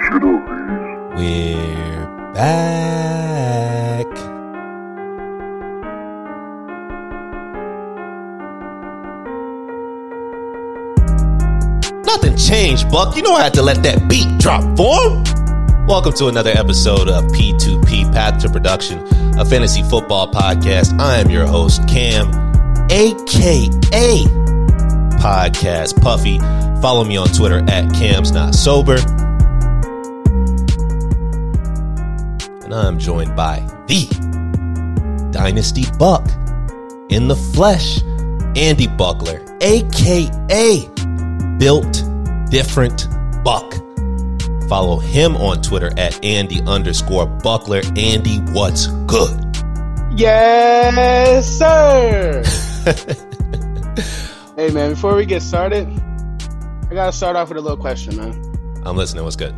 We're back. Nothing changed, Buck. You know I had to let that beat drop for Welcome to another episode of P2P Path to Production, a fantasy football podcast. I am your host, Cam, aka Podcast Puffy. Follow me on Twitter at Cam's Not Sober. I'm joined by the Dynasty Buck in the flesh, Andy Buckler, aka Built Different Buck. Follow him on Twitter at Andy underscore Buckler. Andy, what's good? Yes, sir. hey, man, before we get started, I got to start off with a little question, man. I'm listening. What's good?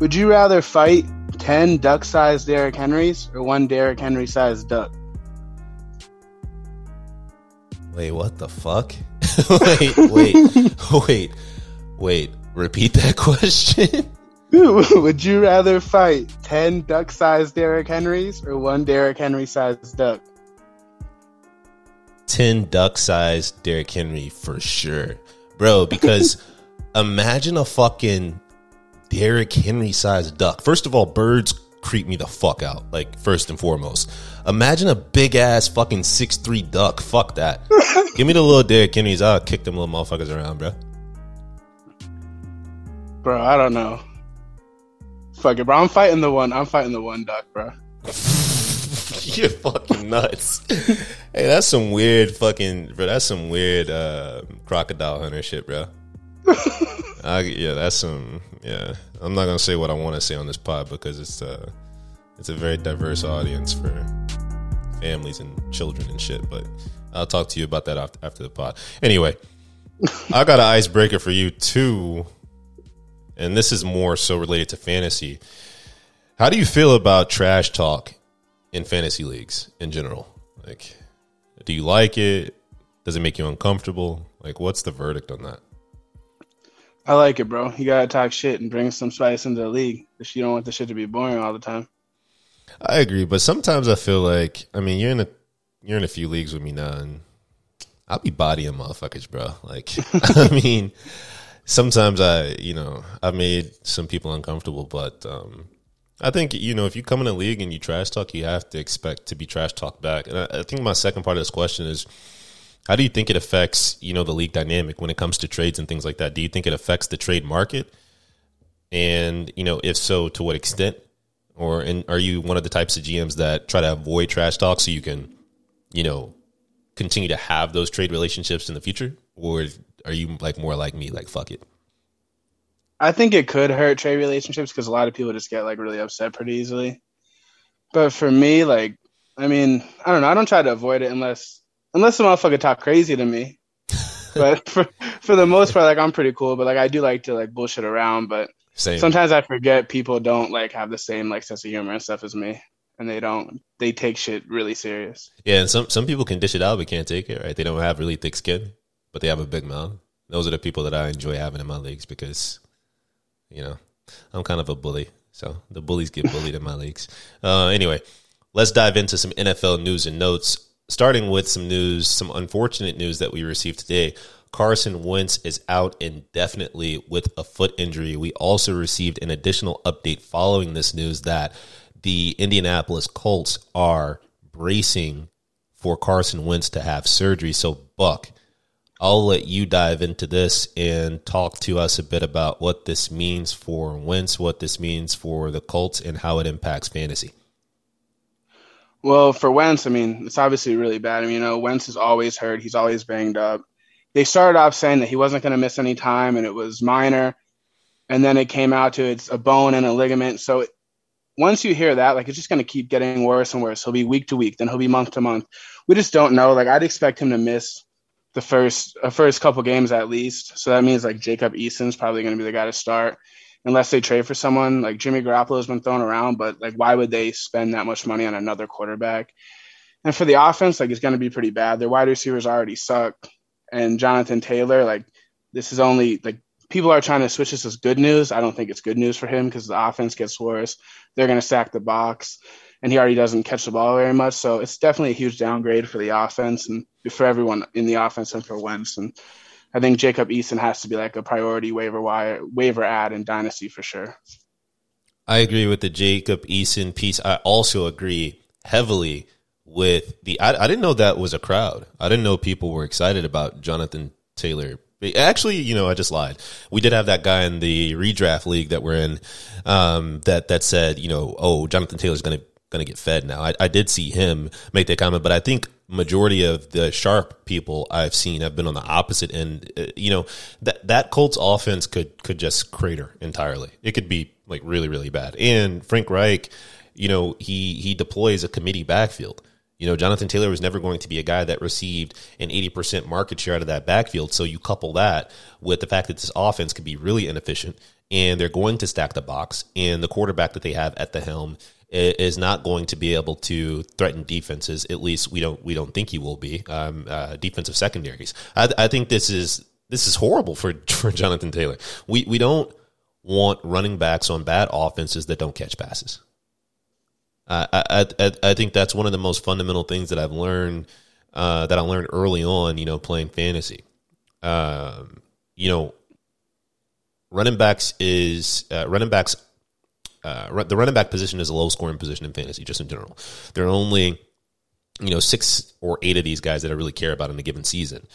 Would you rather fight 10 duck sized Derrick Henrys or one Derrick Henry sized duck? Wait, what the fuck? wait, wait, wait, wait. Repeat that question. Would you rather fight 10 duck sized Derrick Henrys or one Derrick Henry sized duck? 10 duck sized Derrick Henry for sure. Bro, because imagine a fucking Derrick Henry sized duck. First of all, birds creep me the fuck out. Like, first and foremost. Imagine a big ass fucking six three duck. Fuck that. Give me the little Derrick Henrys. I'll kick them little motherfuckers around, bro. Bro, I don't know. Fuck it, bro. I'm fighting the one. I'm fighting the one duck, bro. You're fucking nuts. hey, that's some weird fucking, bro. That's some weird uh, crocodile hunter shit, bro. I, yeah, that's some. Yeah, I'm not gonna say what I want to say on this pod because it's uh, it's a very diverse audience for families and children and shit. But I'll talk to you about that after, after the pod. Anyway, I got an icebreaker for you too and this is more so related to fantasy. How do you feel about trash talk in fantasy leagues in general? Like, do you like it? Does it make you uncomfortable? Like, what's the verdict on that? I like it, bro. You gotta talk shit and bring some spice into the league if you don't want the shit to be boring all the time. I agree, but sometimes I feel like I mean you're in a you're in a few leagues with me now, and I'll be bodying motherfuckers, bro. Like, I mean, sometimes I, you know, I've made some people uncomfortable, but um, I think you know if you come in a league and you trash talk, you have to expect to be trash talked back. And I, I, think my second part of this question is, how do you think it affects you know the league dynamic when it comes to trades and things like that? Do you think it affects the trade market? And you know, if so, to what extent? Or and are you one of the types of GMs that try to avoid trash talk so you can, you know, continue to have those trade relationships in the future? Or are you like more like me, like fuck it? I think it could hurt trade relationships because a lot of people just get like really upset pretty easily. But for me, like, I mean, I don't know. I don't try to avoid it unless unless the motherfucker talk crazy to me. but for for the most part, like I'm pretty cool. But like I do like to like bullshit around. But same. sometimes I forget people don't like have the same like sense of humor and stuff as me, and they don't they take shit really serious. Yeah, and some some people can dish it out but can't take it. Right? They don't have really thick skin but they have a big mouth. Those are the people that I enjoy having in my leagues because, you know, I'm kind of a bully. So the bullies get bullied in my leagues. Uh, anyway, let's dive into some NFL news and notes. Starting with some news, some unfortunate news that we received today. Carson Wentz is out indefinitely with a foot injury. We also received an additional update following this news that the Indianapolis Colts are bracing for Carson Wentz to have surgery. So, Buck, I'll let you dive into this and talk to us a bit about what this means for Wentz, what this means for the Colts, and how it impacts fantasy. Well, for Wentz, I mean, it's obviously really bad. I mean, you know, Wentz is always hurt. He's always banged up. They started off saying that he wasn't going to miss any time and it was minor. And then it came out to it's a bone and a ligament. So once you hear that, like it's just going to keep getting worse and worse. He'll be week to week, then he'll be month to month. We just don't know. Like I'd expect him to miss the first uh, first couple games at least. So that means like Jacob Eason's probably going to be the guy to start, unless they trade for someone like Jimmy Garoppolo has been thrown around. But like, why would they spend that much money on another quarterback? And for the offense, like it's going to be pretty bad. Their wide receivers already suck, and Jonathan Taylor, like this is only like people are trying to switch this as good news. I don't think it's good news for him because the offense gets worse. They're going to stack the box, and he already doesn't catch the ball very much. So it's definitely a huge downgrade for the offense and for everyone in the offense and for Wentz. And I think Jacob Eason has to be like a priority waiver wire waiver ad in Dynasty for sure. I agree with the Jacob Eason piece. I also agree heavily with the. I, I didn't know that was a crowd. I didn't know people were excited about Jonathan Taylor Actually, you know, I just lied. We did have that guy in the redraft league that we're in um, that that said, you know, oh, Jonathan Taylor's going to going to get fed now. I, I did see him make that comment, but I think majority of the sharp people I've seen have been on the opposite end. Uh, you know, that that Colts offense could could just crater entirely. It could be like really really bad. And Frank Reich, you know, he he deploys a committee backfield. You know, Jonathan Taylor was never going to be a guy that received an 80% market share out of that backfield. So you couple that with the fact that this offense can be really inefficient and they're going to stack the box and the quarterback that they have at the helm is not going to be able to threaten defenses. At least we don't we don't think he will be um, uh, defensive secondaries. I, I think this is this is horrible for for Jonathan Taylor. We we don't want running backs on bad offenses that don't catch passes. I, I, I think that's one of the most fundamental things that I've learned uh, that I learned early on. You know, playing fantasy. Um, you know, running backs is uh, running backs. Uh, the running back position is a low scoring position in fantasy, just in general. There are only you know six or eight of these guys that I really care about in a given season,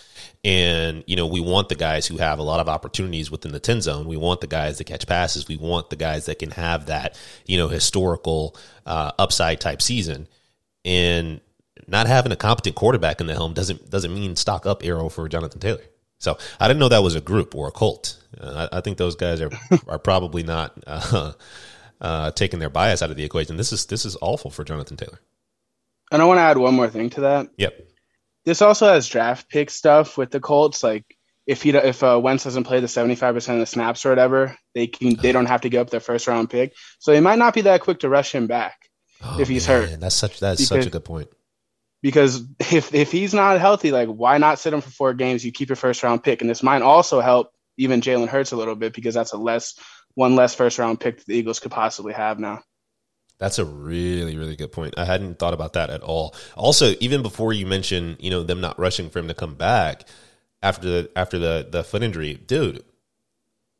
and you know we want the guys who have a lot of opportunities within the ten zone. We want the guys that catch passes. We want the guys that can have that you know historical uh, upside type season, and not having a competent quarterback in the helm doesn't doesn't mean stock up arrow for Jonathan Taylor. So I didn't know that was a group or a cult. Uh, I, I, think those guys are are probably not uh, uh, taking their bias out of the equation. This is this is awful for Jonathan Taylor. And I want to add one more thing to that. Yep. This also has draft pick stuff with the Colts. Like if he if uh, Wentz doesn't play the seventy five percent of the snaps or whatever, they can they don't have to give up their first round pick. So they might not be that quick to rush him back oh, if he's man. hurt. That's such that's because, such a good point. Because if if he's not healthy, like why not sit him for four games? You keep your first round pick, and this might also help even Jalen Hurts a little bit because that's a less one less first round pick that the Eagles could possibly have now. That's a really, really good point. I hadn't thought about that at all. Also, even before you mention, you know, them not rushing for him to come back after the after the the foot injury, dude,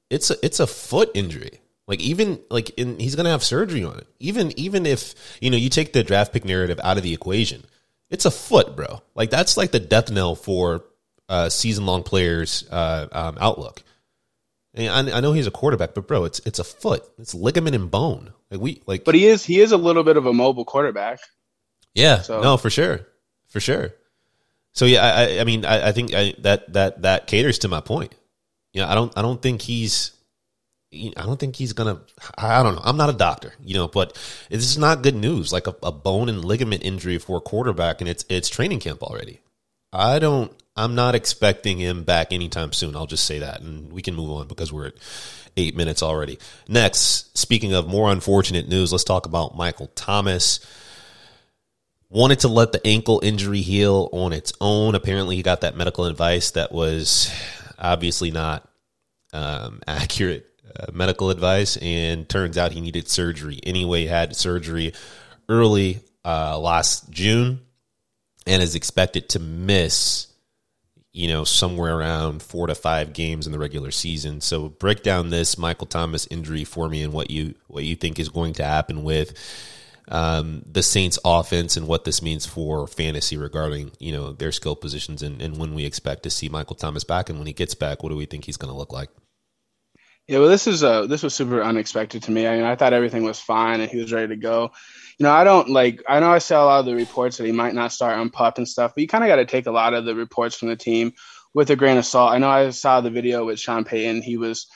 it's a it's a foot injury. Like even like in, he's gonna have surgery on it. Even even if you know you take the draft pick narrative out of the equation, it's a foot, bro. Like that's like the death knell for uh, season long players' uh, um, outlook. I, I know he's a quarterback, but bro, it's it's a foot. It's ligament and bone. Like we like, but he is he is a little bit of a mobile quarterback. Yeah, so. no, for sure, for sure. So yeah, I, I mean, I, I think I, that that that caters to my point. Yeah, you know, I don't I don't think he's I don't think he's gonna. I don't know. I'm not a doctor, you know, but this is not good news. Like a, a bone and ligament injury for a quarterback, and it's it's training camp already. I don't. I'm not expecting him back anytime soon. I'll just say that, and we can move on because we're at eight minutes already. Next, speaking of more unfortunate news, let's talk about Michael Thomas. Wanted to let the ankle injury heal on its own. Apparently, he got that medical advice that was obviously not um, accurate uh, medical advice, and turns out he needed surgery anyway. He Had surgery early uh, last June, and is expected to miss you know, somewhere around four to five games in the regular season. So break down this Michael Thomas injury for me and what you what you think is going to happen with um, the Saints offense and what this means for fantasy regarding, you know, their skill positions and, and when we expect to see Michael Thomas back and when he gets back, what do we think he's going to look like? Yeah, well, this is uh, this was super unexpected to me. I mean, I thought everything was fine and he was ready to go you know, I don't like. I know I saw a lot of the reports that he might not start on pup and stuff, but you kind of got to take a lot of the reports from the team with a grain of salt. I know I saw the video with Sean Payton. He was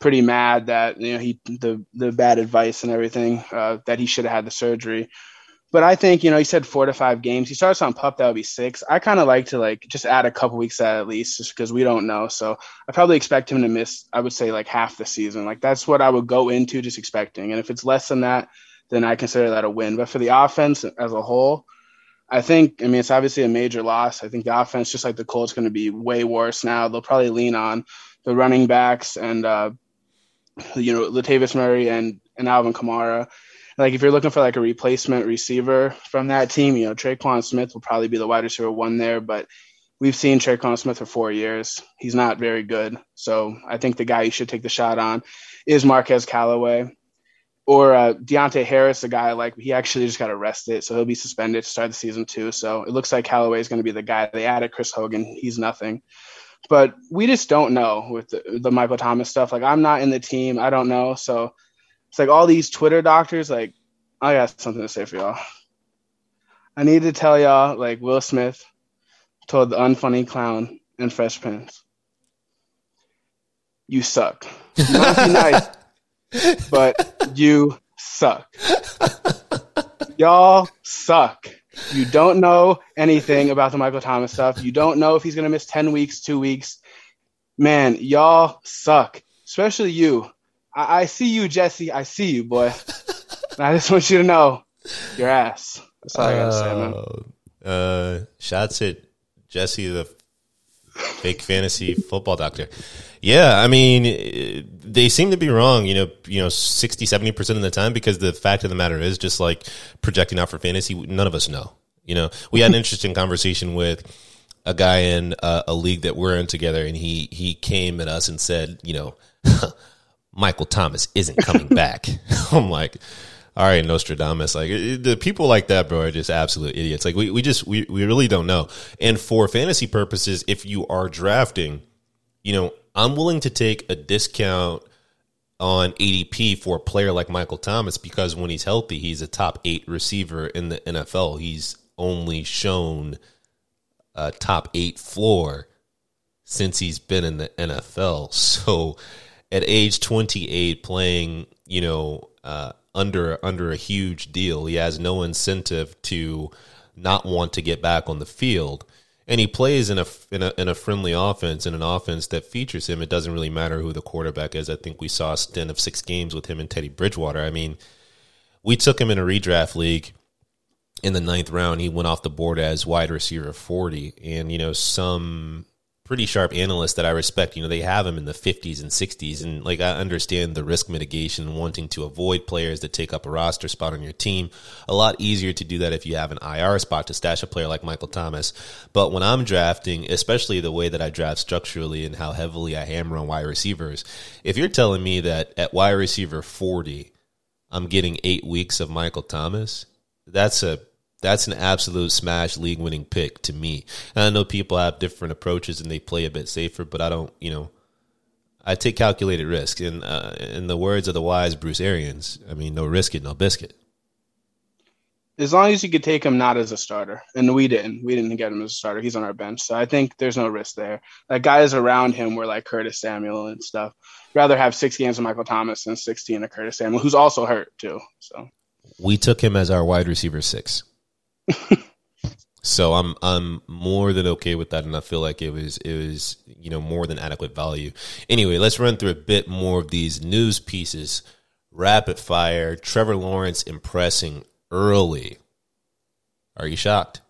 pretty mad that you know he the the bad advice and everything uh, that he should have had the surgery. But I think you know he said four to five games. He starts on pup that would be six. I kind of like to like just add a couple weeks at at least, just because we don't know. So I probably expect him to miss. I would say like half the season. Like that's what I would go into just expecting. And if it's less than that, then I consider that a win. But for the offense as a whole, I think, I mean, it's obviously a major loss. I think the offense, just like the Colts, going to be way worse now. They'll probably lean on the running backs and uh, you know Latavius Murray and and Alvin Kamara. Like if you're looking for like a replacement receiver from that team, you know Tre'Quan Smith will probably be the wide receiver one there, but we've seen Tre'Quan Smith for four years. He's not very good, so I think the guy you should take the shot on is Marquez Callaway or uh, Deonte Harris, a guy like he actually just got arrested, so he'll be suspended to start the season too. So it looks like Callaway is going to be the guy. They added Chris Hogan, he's nothing, but we just don't know with the, the, Michael Thomas stuff. Like I'm not in the team, I don't know. So it's like all these Twitter doctors. Like I got something to say for y'all. I need to tell y'all, like Will Smith told the unfunny clown in Fresh Prince, "You suck." You nice but you suck. Y'all suck. You don't know anything about the Michael Thomas stuff. You don't know if he's going to miss 10 weeks, two weeks. Man, y'all suck. Especially you. I, I see you, Jesse. I see you, boy. I just want you to know your ass. That's all I got to say, man. Uh, uh, shots at Jesse, the fake fantasy football doctor. Yeah, I mean, they seem to be wrong, you know, you know, 60, 70% of the time because the fact of the matter is just like projecting out for fantasy, none of us know. You know, we had an interesting conversation with a guy in uh, a league that we're in together and he he came at us and said, you know, Michael Thomas isn't coming back. I'm like, all right, Nostradamus. Like the people like that, bro, are just absolute idiots. Like we, we just we, we really don't know. And for fantasy purposes, if you are drafting, you know, I'm willing to take a discount on ADP for a player like Michael Thomas because when he's healthy, he's a top eight receiver in the NFL. He's only shown a top eight floor since he's been in the NFL. So at age 28, playing, you know, uh, under under a huge deal, he has no incentive to not want to get back on the field and he plays in a, in a in a friendly offense in an offense that features him. It doesn't really matter who the quarterback is. I think we saw a stint of six games with him and Teddy Bridgewater. I mean, we took him in a redraft league in the ninth round. He went off the board as wide receiver forty, and you know some pretty sharp analysts that I respect, you know, they have him in the 50s and 60s. And like, I understand the risk mitigation, wanting to avoid players that take up a roster spot on your team. A lot easier to do that if you have an IR spot to stash a player like Michael Thomas. But when I'm drafting, especially the way that I draft structurally and how heavily I hammer on wide receivers, if you're telling me that at wide receiver 40, I'm getting eight weeks of Michael Thomas, that's a that's an absolute smash league winning pick to me. And I know people have different approaches and they play a bit safer, but I don't, you know, I take calculated risk. And uh, in the words of the wise Bruce Arians, I mean, no risk it, no biscuit. As long as you could take him not as a starter, and we didn't, we didn't get him as a starter. He's on our bench, so I think there's no risk there. Like guys around him were like Curtis Samuel and stuff. Rather have six games of Michael Thomas than sixteen of Curtis Samuel, who's also hurt too. So we took him as our wide receiver six so I'm I'm more than okay with that, and I feel like it was it was you know more than adequate value. Anyway, let's run through a bit more of these news pieces. Rapid fire. Trevor Lawrence impressing early. Are you shocked?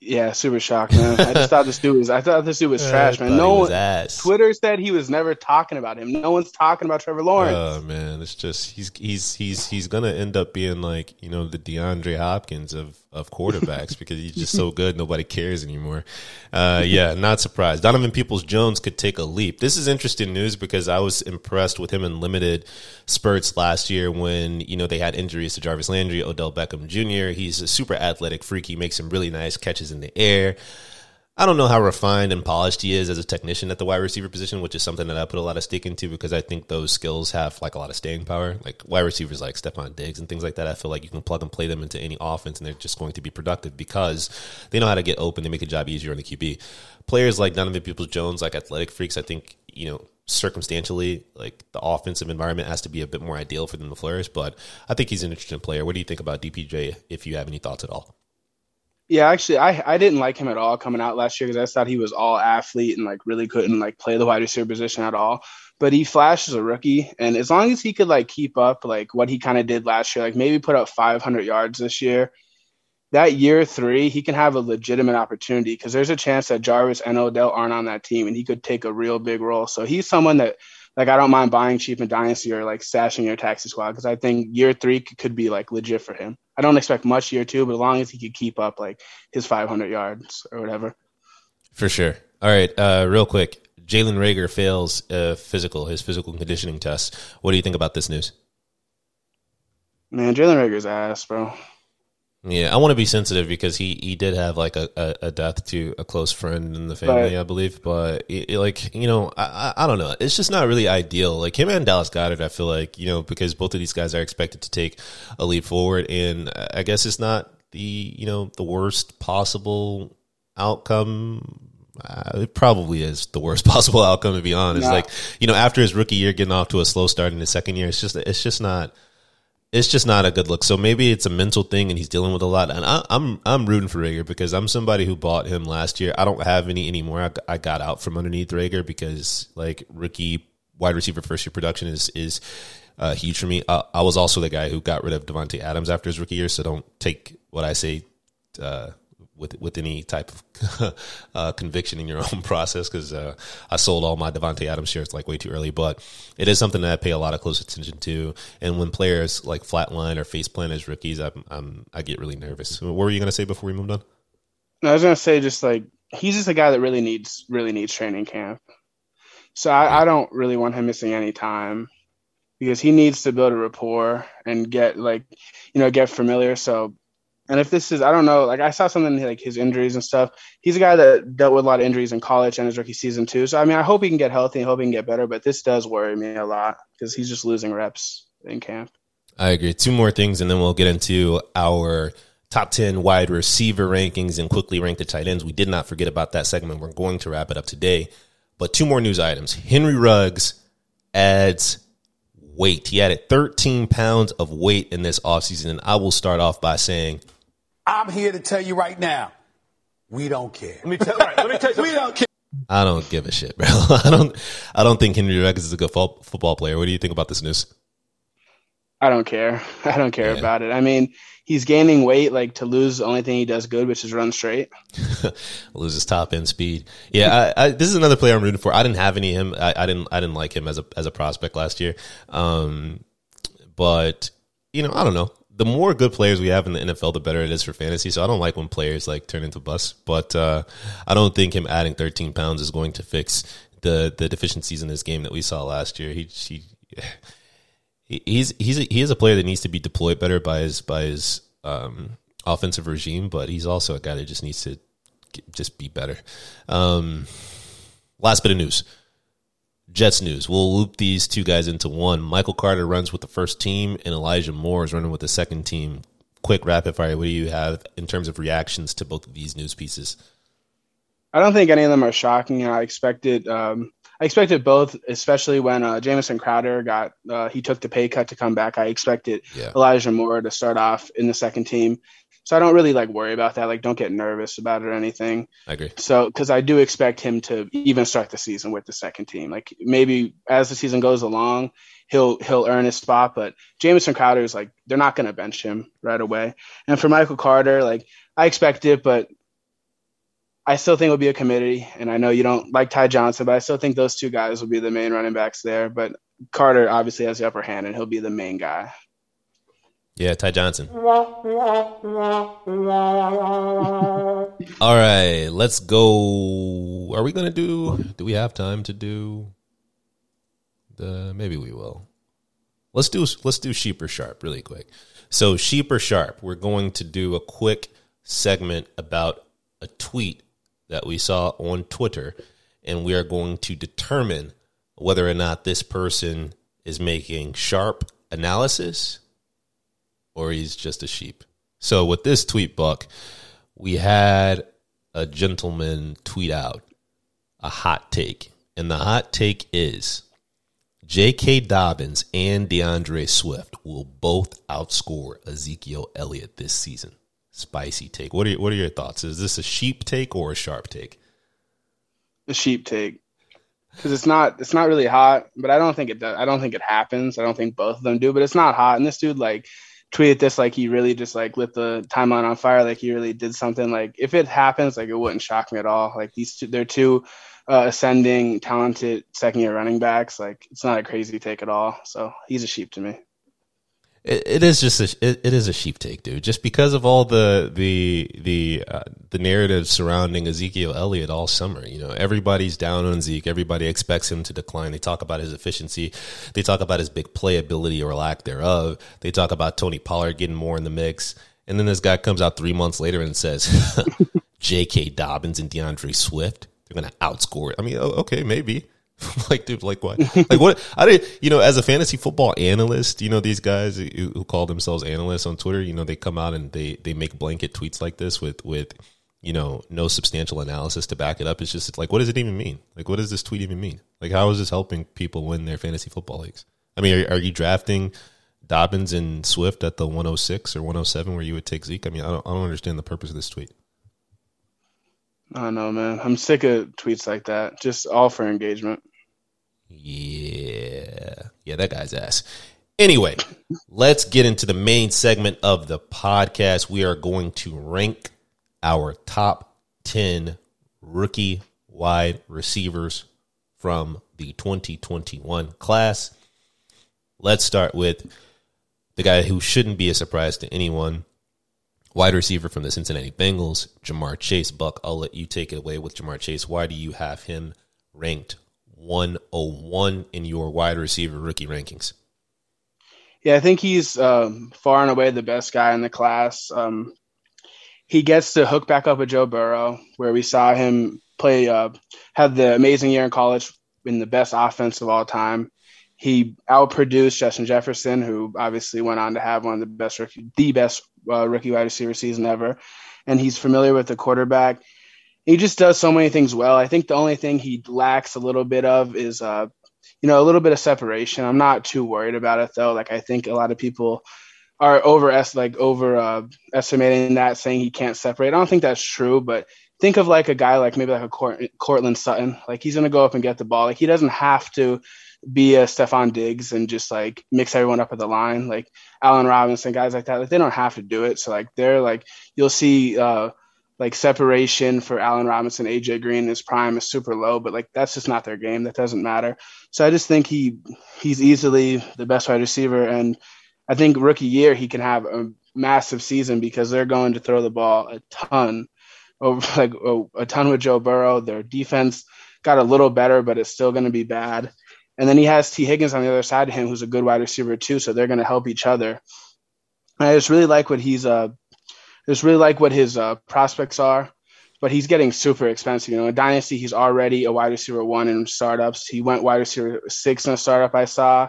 Yeah, super shocked, man. I just thought this dude was. I thought this dude was trash, man. No one. Twitter said he was never talking about him. No one's talking about Trevor Lawrence. Oh man, it's just he's he's he's he's gonna end up being like you know the DeAndre Hopkins of of quarterbacks because he's just so good nobody cares anymore. Uh, yeah, not surprised. Donovan Peoples Jones could take a leap. This is interesting news because I was impressed with him in limited spurts last year when you know they had injuries to Jarvis Landry, Odell Beckham Jr. He's a super athletic freak. He makes some really nice catches in the air. I don't know how refined and polished he is as a technician at the wide receiver position, which is something that I put a lot of stake into because I think those skills have like a lot of staying power. Like wide receivers like Stefon Diggs and things like that. I feel like you can plug and play them into any offense and they're just going to be productive because they know how to get open. They make the job easier on the QB. Players like Donovan Peoples Jones, like athletic freaks, I think, you know, circumstantially, like the offensive environment has to be a bit more ideal for them to flourish. But I think he's an interesting player. What do you think about DPJ if you have any thoughts at all? Yeah, actually, I, I didn't like him at all coming out last year because I thought he was all athlete and like really couldn't like play the wide receiver position at all. But he flashed as a rookie, and as long as he could like keep up like what he kind of did last year, like maybe put up 500 yards this year, that year three, he can have a legitimate opportunity because there's a chance that Jarvis and Odell aren't on that team and he could take a real big role. So he's someone that like I don't mind buying cheap in Dynasty or like stashing your taxi squad because I think year three could be like legit for him. I don't expect much year two, but as long as he could keep up like his 500 yards or whatever. For sure. All right, uh, real quick. Jalen Reagor fails uh, physical, his physical conditioning test. What do you think about this news? Man, Jalen Reagor's ass, bro. Yeah, I want to be sensitive because he, he did have like a, a, a death to a close friend in the family, I believe. But it, it, like you know, I, I, I don't know. It's just not really ideal. Like him and Dallas Goedert, I feel like you know because both of these guys are expected to take a leap forward, and I guess it's not the you know the worst possible outcome. Uh, it probably is the worst possible outcome to be honest. Like you know, after his rookie year, getting off to a slow start in his second year, it's just it's just not it's just not a good look. So maybe it's a mental thing, and he's dealing with a lot. And I, am I'm, I'm rooting for Reagor because I'm somebody who bought him last year. I don't have any anymore. I, I got out from underneath Reagor because like rookie wide receiver first year production is is uh, huge for me. Uh, I was also the guy who got rid of Davante Adams after his rookie year, so don't take what I say uh, with with any type of uh, conviction in your own process because uh, I sold all my Davante Adams shares like way too early. But it is something that I pay a lot of close attention to. And when players like flatline or face plant as rookies, I'm, I'm I get really nervous. What were you to say before we moved on? I was to say just like he's just a guy that really needs really needs training camp. So I, I don't really want him missing any time because he needs to build a rapport and get like you know get familiar. So and if this is, I don't know, like I saw something like his injuries and stuff. He's a guy that dealt with a lot of injuries in college and his rookie season too. So I mean, I hope he can get healthy. I hope he can get better. But this does worry me a lot because he's just losing reps in camp. I agree. Two more things, and then we'll get into our top 10 wide receiver rankings and quickly rank the tight ends. We did not forget about that segment. We're going to wrap it up today. But two more news items. Henry Ruggs adds weight. He added 13 pounds of weight in this offseason. And I will start off by saying I'm here to tell you right now, we don't care. Let me tell, right, let me tell you we don't care. I don't give a shit, bro. I don't. I don't think Henry Ruggs is a good football player. What do you think about this news? I don't care. I don't care yeah. about it. I mean, he's gaining weight. Like to lose the only thing he does good, which is run straight. Loses top end speed. Yeah, I, I, this is another player I'm rooting for. I didn't have any of him. I, I, didn't. I didn't like him as a as a prospect last year. Um, but you know, I don't know the more good players we have in the NFL, the better it is for fantasy. So I don't like when players like turn into busts, but uh, I don't think him adding 13 pounds is going to fix the the deficiencies in this game that we saw last year. He he he's he's a, he is a player that needs to be deployed better by his by his um, offensive regime, but he's also a guy that just needs to get, just be better. Um, last bit of news. Jets news. We'll loop these two guys into one. Michael Carter runs with the first team, and Elijah Moore is running with the second team. Quick rapid fire. What do you have in terms of reactions to both of these news pieces? I don't think any of them are shocking. I expected. Um, I expected both, especially when uh, Jamison Crowder got uh, he took the pay cut to come back. I expected yeah. Elijah Moore to start off in the second team. So I don't really like worry about that. Like, don't get nervous about it or anything. I agree. So, because I do expect him to even start the season with the second team. Like, maybe as the season goes along, he'll he'll earn his spot. But Jamison Crowder is like, they're not going to bench him right away. And for Michael Carter, like, I expect it, but I still think it will be a committee. And I know you don't like Ty Johnson, but I still think those two guys will be the main running backs there. But Carter obviously has the upper hand, and he'll be the main guy. Yeah, Ty Johnson. All right, let's go. Are we going to do? Do we have time to do? The maybe we will. Let's do let's do sheep or sharp really quick. So sheep or sharp, we're going to do a quick segment about a tweet that we saw on Twitter, and we are going to determine whether or not this person is making sharp analysis or he's just a sheep. So with this tweet buck, we had a gentleman tweet out a hot take. And the hot take is J.K. Dobbins and DeAndre Swift will both outscore Ezekiel Elliott this season. Spicy take. What are your, what are your thoughts? Is this a sheep take or a sharp take? A sheep take because it's not it's not really hot, but I don't think it. I don't think it happens. I don't think both of them do, but it's not hot. And this dude like tweeted this like he really just like lit the timeline on fire, like he really did something. Like if it happens, like it wouldn't shock me at all. Like these two, they're two uh, ascending, talented second year running backs. Like it's not a crazy take at all. So he's a sheep to me. It, it is just a, it, it is a sheep take, dude. Just because of all the the the uh, the narrative surrounding Ezekiel Elliott all summer, you know, everybody's down on Zeke. Everybody expects him to decline. They talk about his efficiency. They talk about his big playability or lack thereof. They talk about Tony Pollard getting more in the mix. And then this guy comes out three months later and says, J.K. Dobbins and DeAndre Swift, they're going to outscore. I mean, okay, maybe. like, dude, like what? like what? I did, you know, as a fantasy football analyst, you know, these guys who, who call themselves analysts on Twitter, you know, they come out and they, they make blanket tweets like this with, with, you know, no substantial analysis to back it up. It's just like, what does it even mean? Like, what does this tweet even mean? Like, how is this helping people win their fantasy football leagues? I mean, are, are you drafting Dobbins and Swift at the 106 or 107 where you would take Zeke? I mean, I don't, I don't understand the purpose of this tweet. I don't know, man. I'm sick of tweets like that. Just all for engagement. Yeah. Yeah, that guy's ass. Anyway, let's get into the main segment of the podcast. We are going to rank our top 10 rookie wide receivers from the 2021 class. Let's start with the guy who shouldn't be a surprise to anyone. Wide receiver from the Cincinnati Bengals, Ja'Marr Chase. Buck, I'll let you take it away with Ja'Marr Chase. Why do you have him ranked 101 in your wide receiver rookie rankings? Yeah, I think he's um, far and away the best guy in the class. Um, he gets to hook back up with Joe Burrow, where we saw him play, uh, have the amazing year in college in the best offense of all time. He outproduced Justin Jefferson, who obviously went on to have one of the best rookie, the best uh, rookie wide receiver season ever. And he's familiar with the quarterback he just does so many things well. I think the only thing he lacks a little bit of is, uh, you know, a little bit of separation. I'm not too worried about it though. Like I think a lot of people are over like over uh, estimating that, saying he can't separate. I don't think that's true, but think of like a guy like maybe like a Court- Courtland Sutton. Like he's gonna go up and get the ball. Like he doesn't have to be a Stefon Diggs and just like mix everyone up at the line. Like Allen Robinson, guys like that. Like they don't have to do it. So like they're like you'll see. uh like separation for Allen Robinson, AJ Green, his prime is super low, but like that's just not their game. That doesn't matter. So I just think he he's easily the best wide receiver, and I think rookie year he can have a massive season because they're going to throw the ball a ton, over like a, ton with Joe Burrow. Their defense got a little better, but it's still going to be bad. And then he has Tee Higgins on the other side of him, who's a good wide receiver too. So they're going to help each other. And I just really like what he's uh just really like what his uh, prospects are, but he's getting super expensive. You know, in Dynasty, he's already a wide receiver one in startups. He went wide receiver six in a startup I saw,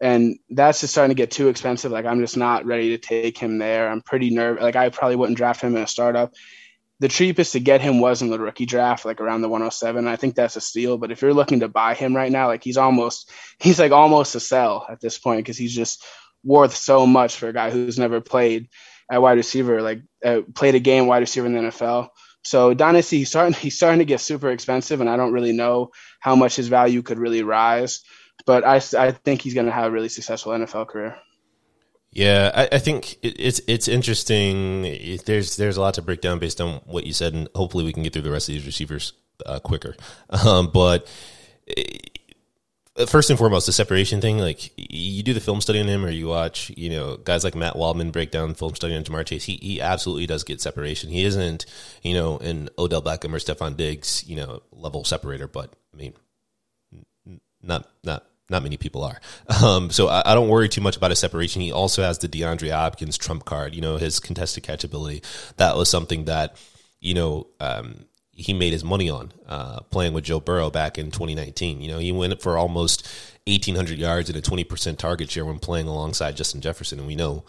and that's just starting to get too expensive. Like I'm just not ready to take him there. I'm pretty nervous. Like I probably wouldn't draft him in a startup. The cheapest to get him was in the rookie draft, like around the 107. I think that's a steal. But if you're looking to buy him right now, like he's almost he's like almost a sell at this point because he's just worth so much for a guy who's never played at wide receiver, like uh, played a game wide receiver in the NFL. So Dynasty, he's starting he's starting to get super expensive, and I don't really know how much his value could really rise. But I, I think he's going to have a really successful NFL career. Yeah, I, I think it, it's it's interesting. There's there's a lot to break down based on what you said, and hopefully we can get through the rest of these receivers uh, quicker. Um, but first and foremost, the separation thing, like you do the film study on him or you watch, you know, guys like Matt Waldman break down film study on Ja'Marr Chase, he, he absolutely does get separation. He isn't, you know, an Odell Beckham or Stefon Diggs, you know, level separator, but I mean, not, not, not many people are. Um, so I, I, don't worry too much about his separation. He also has the DeAndre Hopkins trump card, you know, his contested catchability. That was something that, you know, um, he made his money on uh, playing with Joe Burrow back in 2019. You know, he went for almost 1,800 yards and a 20% target share when playing alongside Justin Jefferson, and we know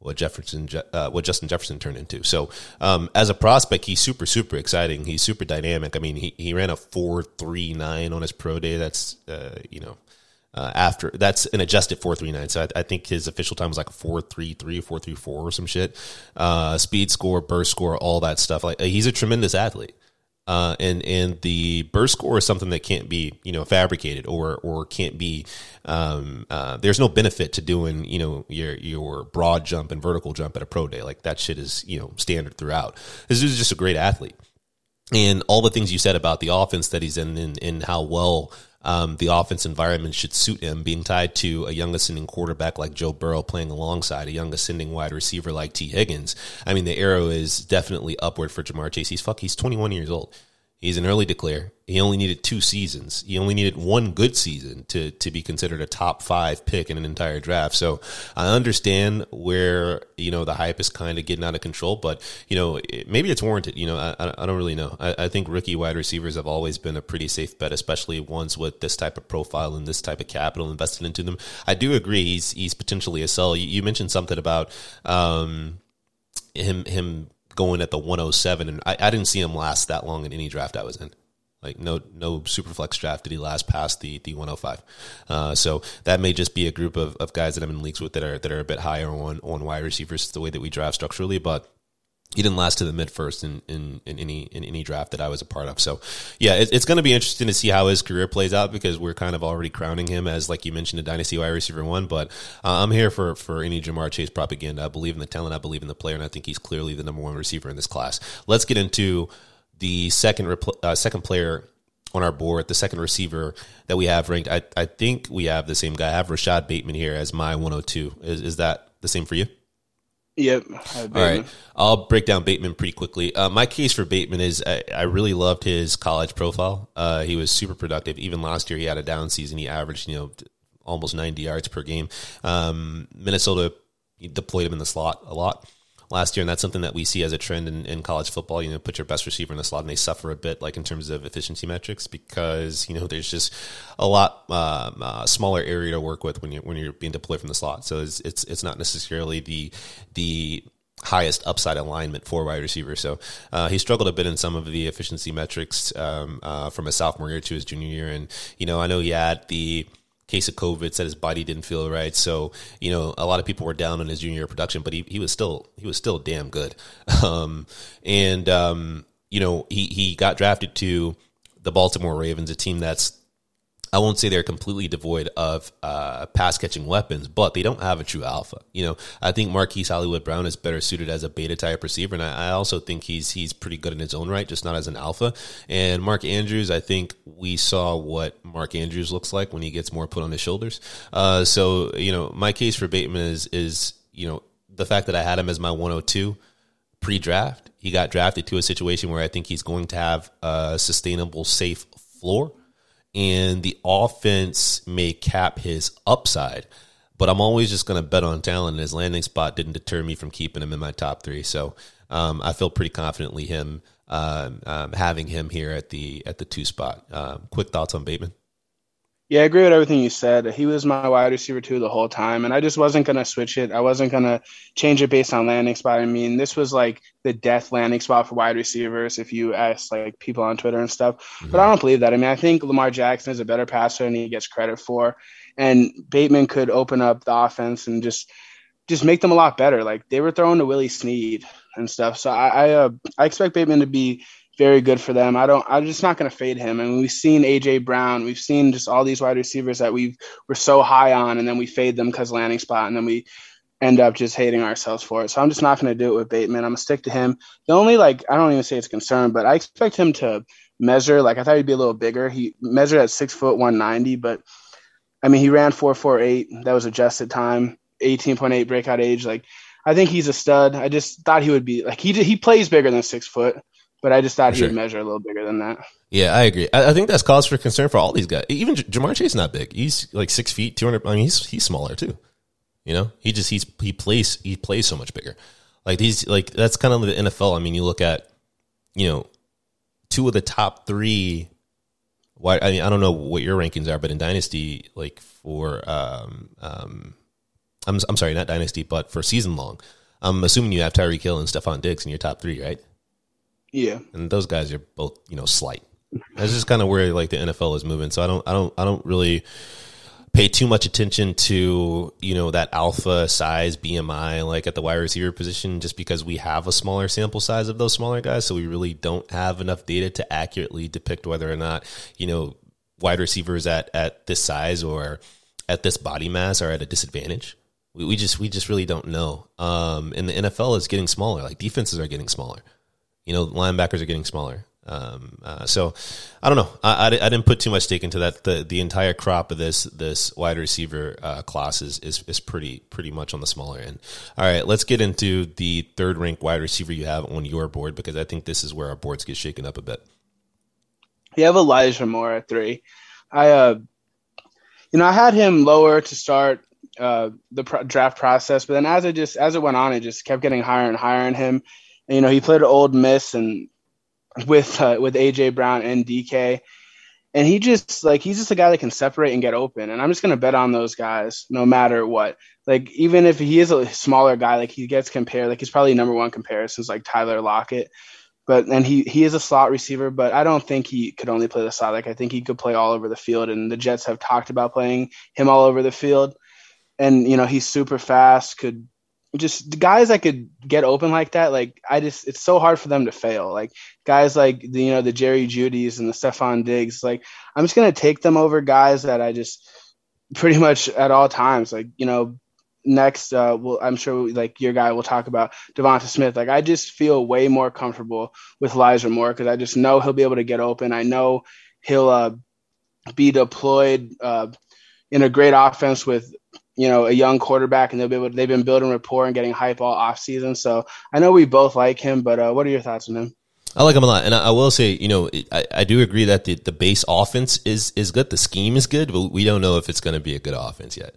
what Jefferson uh, what Justin Jefferson turned into. So um, as a prospect, he's super super exciting. He's super dynamic. I mean, he he ran a four three nine on his pro day. That's uh, you know. Uh, after that's an adjusted 439 so I, I, think his official time was like a 433 434 or some shit uh, speed score burst score all that stuff like he's a tremendous athlete Uh, and and the burst score is something that can't be you know fabricated or or can't be um, uh, there's no benefit to doing you know your your broad jump and vertical jump at a pro day like that shit is you know standard throughout. This is just a great athlete, and all the things you said about the offense that he's in and, and how well um, the offense environment should suit him, being tied to a young ascending quarterback like Joe Burrow playing alongside a young ascending wide receiver like Tee Higgins. I mean, the arrow is definitely upward for Ja'Marr Chase. He's fuck, he's 21 years old. He's an early declare. He only needed two seasons. He only needed one good season to to be considered a top five pick in an entire draft. So I understand where you know the hype is kind of getting out of control, but you know maybe it's warranted. You know I, I don't really know. I, I think rookie wide receivers have always been a pretty safe bet, especially ones with this type of profile and this type of capital invested into them. I do agree he's he's potentially a sell. You, you mentioned something about um, him him going at the 107, and I, I didn't see him last that long in any draft I was in. Like no no superflex draft did he last past the the 105. Uh, so that may just be a group of, of guys that I'm in leagues with that are that are a bit higher on on wide receivers the way that we draft structurally, but he didn't last to the mid first in, in, in any in any draft that I was a part of. So yeah, it, it's going to be interesting to see how his career plays out because we're kind of already crowning him as like you mentioned a dynasty wide receiver one. But uh, I'm here for for any Ja'Marr Chase propaganda. I believe in the talent, I believe in the player, and I think he's clearly the number one receiver in this class. Let's get into the second repl- uh, second player on our board, the second receiver that we have ranked. I I think we have the same guy. I have Rashod Bateman here as my 102. Is is that the same for you? Yep. All right. I'll break down Bateman pretty quickly. Uh, my case for Bateman is I, I really loved his college profile. Uh, he was super productive. Even last year, he had a down season. He averaged, you know, almost 90 yards per game. Um, Minnesota deployed him in the slot a lot last year, and that's something that we see as a trend in, in, college football. You know, put your best receiver in the slot, and they suffer a bit, like in terms of efficiency metrics, because you know there's just a lot um, uh, smaller area to work with when you when you're being deployed from the slot. So it's it's, it's not necessarily the the highest upside alignment for wide receiver. So uh, he struggled a bit in some of the efficiency metrics um, uh, from his sophomore year to his junior year, and you know I know he had the case of COVID, said his body didn't feel right. So, you know, a lot of people were down on his junior year production, but he, he was still, he was still damn good. Um, and, um, you know, he, he got drafted to the Baltimore Ravens, a team that's I won't say they're completely devoid of uh, pass catching weapons, but they don't have a true alpha. You know, I think Marquise Hollywood Brown is better suited as a beta type receiver, and I, I, also think he's he's pretty good in his own right, just not as an alpha. And Mark Andrews, I think we saw what Mark Andrews looks like when he gets more put on his shoulders. Uh, so you know, my case for Bateman is is you know the fact that I had him as my 102 pre-draft. He got drafted to a situation where I think he's going to have a sustainable, safe floor and the offense may cap his upside. But I'm always just going to bet on talent. And his landing spot didn't deter me from keeping him in my top three. So um, I feel pretty confidently him um, um, having him here at the at the two spot. Uh, quick thoughts on Bateman. Yeah, I agree with everything you said. He was my wide receiver two the whole time, and I just wasn't gonna switch it. I wasn't gonna change it based on landing spot. I mean, this was like the death landing spot for wide receivers. If you ask like people on Twitter and stuff, mm-hmm. but I don't believe that. I mean, I think Lamar Jackson is a better passer than he gets credit for, and Bateman could open up the offense and just just make them a lot better. Like they were throwing to Willie Snead and stuff. So I I, uh, I expect Bateman to be very good for them. I don't. I'm just not going to fade him. I and mean, we've seen AJ Brown. We've seen just all these wide receivers that we were so high on, and then we fade them because landing spot, and then we end up just hating ourselves for it. So I'm just not going to do it with Bateman. I'm gonna stick to him. The only like I don't even say it's a concern, but I expect him to measure. Like I thought he'd be a little bigger. He measured at six foot one ninety, but I mean he ran four four eight. That was adjusted time. 18.8 breakout age. Like I think he's a stud. I just thought he would be like he he plays bigger than six foot but I just thought he sure. would measure a little bigger than that. Yeah, I agree. I, I, think that's cause for concern for all these guys. Even J- Ja'Marr Chase is not big. He's like six feet, two hundred. I mean, he's he's smaller too. You know, he just he's he plays he plays so much bigger. Like he's like that's kind of the NFL. I mean, you look at you know two of the top three. Why I mean I don't know what your rankings are, but in Dynasty, like for um um, I'm I'm sorry, not Dynasty, but for season long, I'm assuming you have Tyreek Hill and Stefon Diggs in your top three, right? Yeah, and those guys are both you know slight. That's just kind of where like the NFL is moving. So I don't I don't I don't really pay too much attention to you know that alpha size BMI like at the wide receiver position just because we have a smaller sample size of those smaller guys. So we really don't have enough data to accurately depict whether or not you know wide receivers at at this size or at this body mass are at a disadvantage. We, we just we just really don't know. Um and the NFL is getting smaller. Like defenses are getting smaller you know linebackers are getting smaller um, uh, so I don't know. I, I, I, didn't put too much stake into that. The the entire crop of this this wide receiver uh, class is, is is pretty pretty much on the smaller end. All right, let's get into the third ranked wide receiver you have on your board because I think this is where our boards get shaken up a bit. You have Elijah Moore at three. I uh, you know, I had him lower to start uh, the draft process, but then as it just as it went on, it just kept getting higher and higher in him. You know, he played at Ole Miss and with uh, with AJ Brown and DK. And he just like he's just a guy that can separate and get open. And I'm just gonna bet on those guys no matter what. Like even if he is a smaller guy, like he gets compared, like he's probably number one comparisons like Tyler Lockett. But and he he is a slot receiver, but I don't think he could only play the slot. Like I think he could play all over the field, and the Jets have talked about playing him all over the field. And you know he's super fast, could just guys that could get open like that, like I just it's so hard for them to fail. Like guys like the you know the Jerry Jeudy's and the Stefon Diggs, like I'm just gonna take them over guys that I just pretty much at all times. Like you know, next uh, well I'm sure like your guy will talk about DeVonta Smith. Like I just feel way more comfortable with Elijah Moore because I just know he'll be able to get open. I know he'll uh, be deployed uh, in a great offense with you know, a young quarterback, and they'll be able. They've been building rapport and getting hype all off season. So I know we both like him, but uh, what are your thoughts on him? I like him a lot, and I, I will say, you know, I, I, do agree that the, the base offense is is good. The scheme is good, but we don't know if it's going to be a good offense yet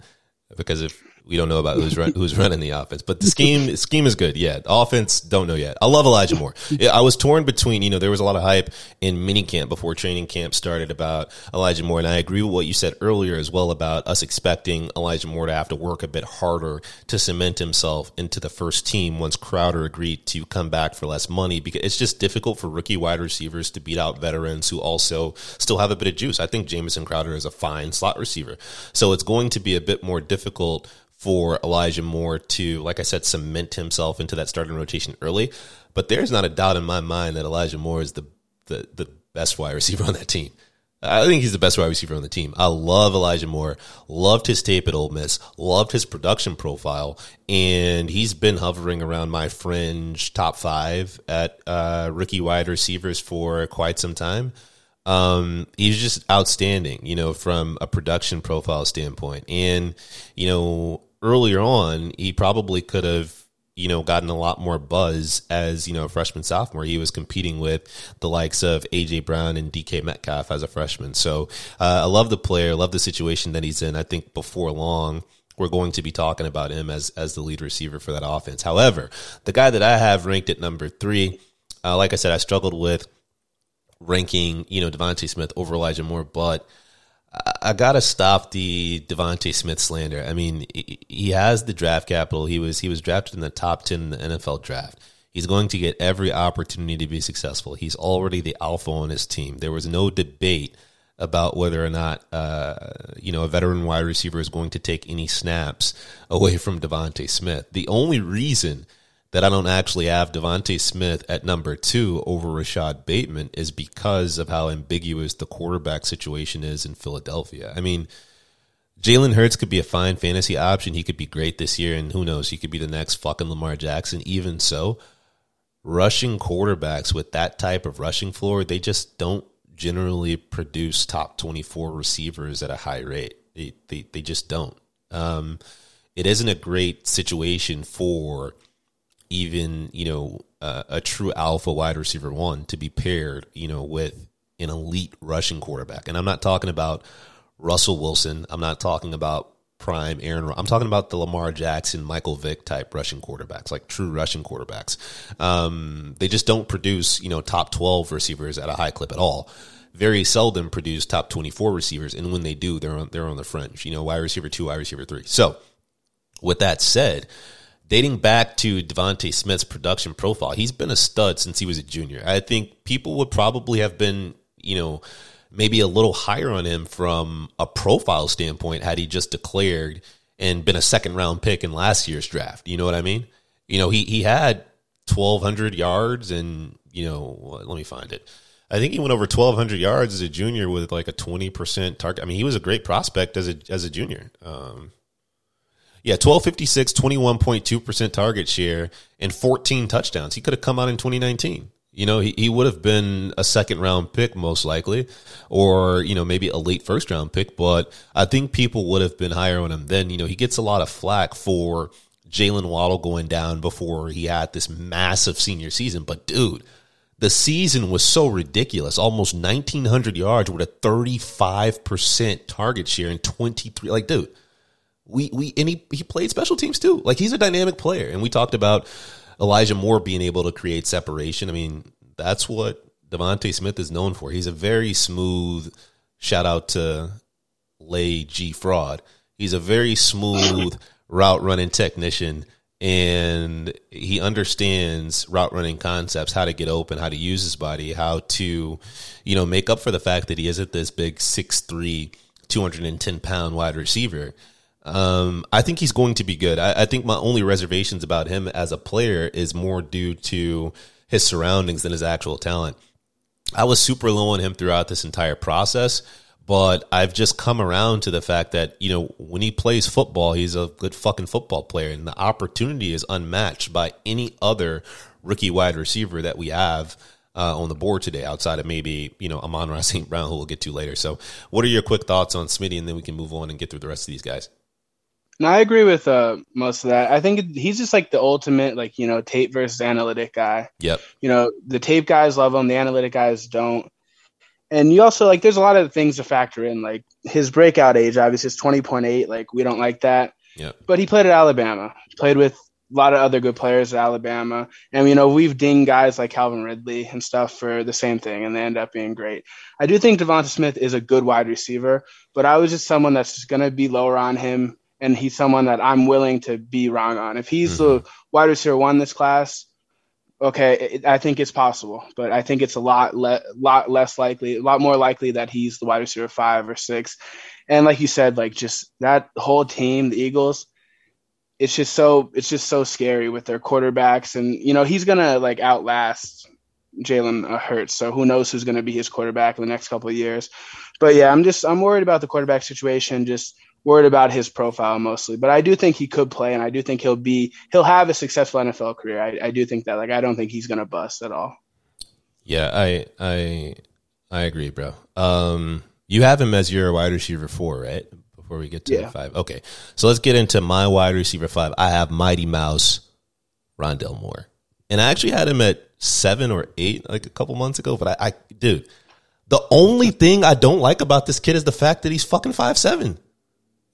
because if we don't know about who's run, who's running the offense, but the scheme scheme is good. Yeah, offense don't know yet. I love Elijah Moore. I was torn between you know there was a lot of hype in minicamp before training camp started about Elijah Moore, and I agree with what you said earlier as well about us expecting Elijah Moore to have to work a bit harder to cement himself into the first team once Crowder agreed to come back for less money because it's just difficult for rookie wide receivers to beat out veterans who also still have a bit of juice. I think Jamison Crowder is a fine slot receiver, so it's going to be a bit more difficult for Elijah Moore to, like I said, cement himself into that starting rotation early. But there's not a doubt in my mind that Elijah Moore is the the, the best wide receiver on that team. I think he's the best wide receiver on the team. I love Elijah Moore. Loved his tape at Ole Miss. Loved his production profile, and he's been hovering around my fringe top five at uh, rookie wide receivers for quite some time. Um, he's just outstanding, you know, from a production profile standpoint. And, you know, earlier on, he probably could have, you know, gotten a lot more buzz as, you know, freshman sophomore. He was competing with the likes of AJ Brown and DK Metcalf as a freshman. So uh, I love the player, love the situation that he's in. I think before long, we're going to be talking about him as as the lead receiver for that offense. However, the guy that I have ranked at number three, uh, like I said, I struggled with ranking, you know, DeVonta Smith over Elijah Moore, but I gotta stop the DeVonta Smith slander. I mean, he has the draft capital. He was he was drafted in the top ten in the NFL draft. He's going to get every opportunity to be successful. He's already the alpha on his team. There was no debate about whether or not uh, you know a veteran wide receiver is going to take any snaps away from DeVonta Smith. The only reason that I don't actually have DeVonta Smith at number two over Rashod Bateman is because of how ambiguous the quarterback situation is in Philadelphia. I mean, Jalen Hurts could be a fine fantasy option. He could be great this year, and who knows, he could be the next fucking Lamar Jackson. Even so, rushing quarterbacks with that type of rushing floor, they just don't generally produce top 24 receivers at a high rate. They, they, they just don't. Um, it isn't a great situation for even you know uh, a true alpha wide receiver one to be paired you know with an elite rushing quarterback. And i'm not talking about russell wilson. I'm not talking about prime aaron i'm talking about the lamar jackson michael vick type rushing quarterbacks like true rushing quarterbacks. Um, they just don't produce you know top 12 receivers at a high clip at all. Very seldom produce top 24 receivers and when they do they're on they're on the fringe you know wide receiver 2 wide receiver 3 so with that said dating back to DeVonta Smith's production profile, he's been a stud since he was a junior. I think people would probably have been, you know, maybe a little higher on him from a profile standpoint had he just declared and been a second round pick in last year's draft. You know what I mean? You know, he he had 1200 yards and, you know, let me find it. I think he went over 1200 yards as a junior with like a 20% target. I mean, he was a great prospect as a as a junior. Um, yeah, 1256, 21.2% target share and 14 touchdowns. He could have come out in 2019. You know, he, he would have been a second round pick most likely, or, you know, maybe a late first round pick, but I think people would have been higher on him then. You know, he gets a lot of flack for Jaylen Waddle going down before he had this massive senior season. But dude, the season was so ridiculous. Almost 1900 yards with a 35% target share and 23. Like, dude, we, we, and he, he played special teams too. Like, he's a dynamic player. And we talked about, Elijah Moore being able to create separation. I mean, that's what DeVonta Smith is known for. He's a very smooth. Shout out to Lay G Fraud. He's a very smooth route running technician, and he understands route running concepts, how to get open, how to use his body, how to, you know, make up for the fact that he isn't this big 6'3", 210 pound wide receiver. Um, I think he's going to be good. I, I, think my only reservations about him as a player is more due to his surroundings than his actual talent. I was super low on him throughout this entire process, but I've just come around to the fact that, you know, when he plays football, he's a good fucking football player, and the opportunity is unmatched by any other rookie wide receiver that we have. Uh, on the board today, outside of maybe you know Amon-Ra St. Brown, who we'll get to later. So, what are your quick thoughts on Smitty, and then we can move on and get through the rest of these guys? No, I agree with uh, most of that. I think he's just like the ultimate, like you know, tape versus analytic guy. Yep. You know, the tape guys love him, the analytic guys don't. And you also like, there's a lot of things to factor in. Like his breakout age, obviously, is twenty point eight. Like we don't like that. Yeah. But he played at Alabama. He played with a lot of other good players at Alabama. And, you know, we've dinged guys like Calvin Ridley and stuff for the same thing, and they end up being great. I do think DeVonta Smith is a good wide receiver, but I was just someone that's just going to be lower on him and he's someone that I'm willing to be wrong on. If he's mm-hmm. the wide receiver one this class, okay, it, I think it's possible, but I think it's a lot le- lot less likely, a lot more likely that he's the wide receiver five or six. And like you said, like just that whole team, the Eagles, it's just so it's just so scary with their quarterbacks, and you know he's gonna like outlast Jalen Hurts. So who knows who's gonna be his quarterback in the next couple of years? But yeah, I'm just I'm worried about the quarterback situation. Just worried about his profile mostly, but I do think he could play, and I do think he'll be he'll have a successful NFL career. I, I do think that. Like, I don't think he's gonna bust at all. Yeah, I I I agree, bro. Um, you have him as your wide receiver four, right? Before we get to yeah. five, okay. So let's get into my wide receiver five. I have Mighty Mouse, Rondale Moore, and I actually had him at seven or eight like a couple months ago. But I, I dude, the only thing I don't like about this kid is the fact that he's fucking five seven.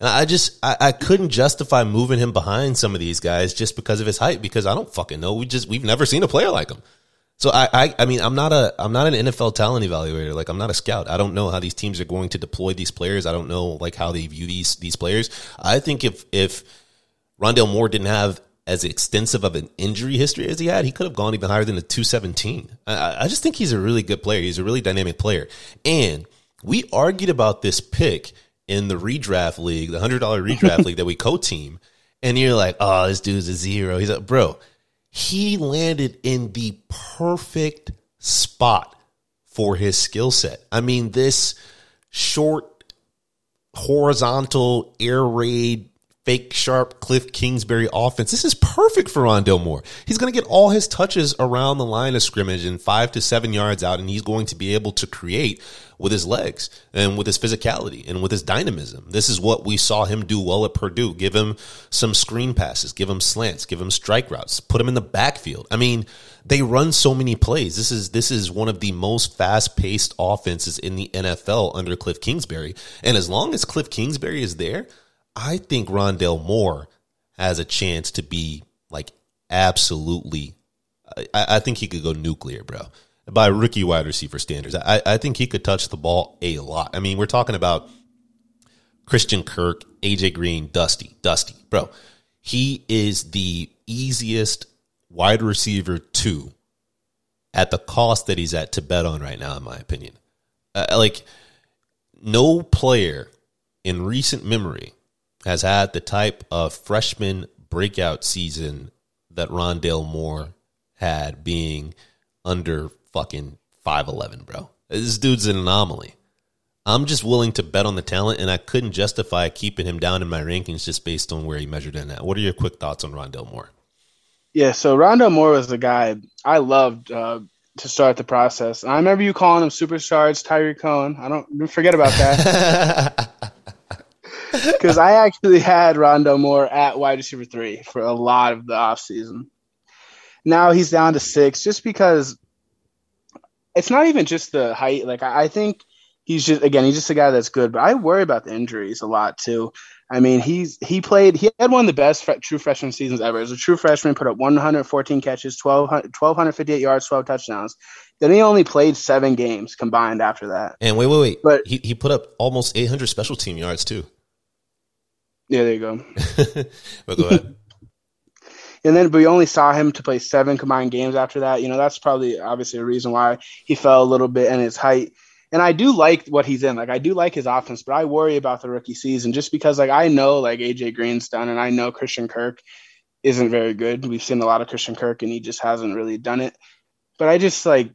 And I just I, I, couldn't justify moving him behind some of these guys just because of his height because I don't fucking know. We just we've never seen a player like him. So I, I I mean I'm not a I'm not an NFL talent evaluator. Like I'm not a scout. I don't know how these teams are going to deploy these players. I don't know like how they view these these players. I think if if Rondale Moore didn't have as extensive of an injury history as he had, he could have gone even higher than a 217. I, I just think he's a really good player. He's a really dynamic player. And we argued about this pick in the redraft league, the hundred dollar redraft league that we co-team, and you're like, oh, this dude's a zero. He's like, bro, he landed in the perfect spot for his skill set. I mean, this short, horizontal air raid fake sharp Cliff Kingsbury offense. This is perfect for Rondale Moore. He's going to get all his touches around the line of scrimmage and five to seven yards out, and he's going to be able to create with his legs and with his physicality and with his dynamism. This is what we saw him do well at Purdue. Give him some screen passes, give him slants, give him strike routes, put him in the backfield. I mean, they run so many plays. This is this is one of the most fast-paced offenses in the NFL under Cliff Kingsbury. And as long as Cliff Kingsbury is there, I think Rondale Moore has a chance to be like absolutely. I, I think he could go nuclear, bro. By rookie wide receiver standards, I, I think he could touch the ball a lot. I mean, we're talking about Christian Kirk, AJ Green, Dusty, Dusty, bro. He is the easiest wide receiver two at the cost that he's at to bet on right now, in my opinion. Uh, like no player in recent memory has had the type of freshman breakout season that Rondale Moore had being under fucking 5'11, bro. This dude's an anomaly. I'm just willing to bet on the talent, and I couldn't justify keeping him down in my rankings just based on where he measured in at. What are your quick thoughts on Rondale Moore? Yeah, so Rondale Moore was the guy I loved uh, to start the process. And I remember you calling him superstars Tarik Cohen. I don't, forget about that. Because I actually had Rondale Moore at wide receiver three for a lot of the offseason. Now he's down to six just because it's not even just the height. Like, I, I think he's just, again, he's just a guy that's good, but I worry about the injuries a lot too. I mean, he's he played. He had one of the best true freshman seasons ever. As a true freshman, put up 114 catches, 12, 1,258 yards, 12 touchdowns. Then he only played seven games combined after that. And wait, wait, wait. But- he, he put up almost 800 special team yards, too. Yeah, there you go. but go ahead. And then we only saw him to play seven combined games after that. You know, that's probably obviously a reason why he fell a little bit in his height. And I do like what he's in. Like I do like his offense, but I worry about the rookie season just because like I know like AJ Green's done and I know Christian Kirk isn't very good. We've seen a lot of Christian Kirk and he just hasn't really done it. But I just like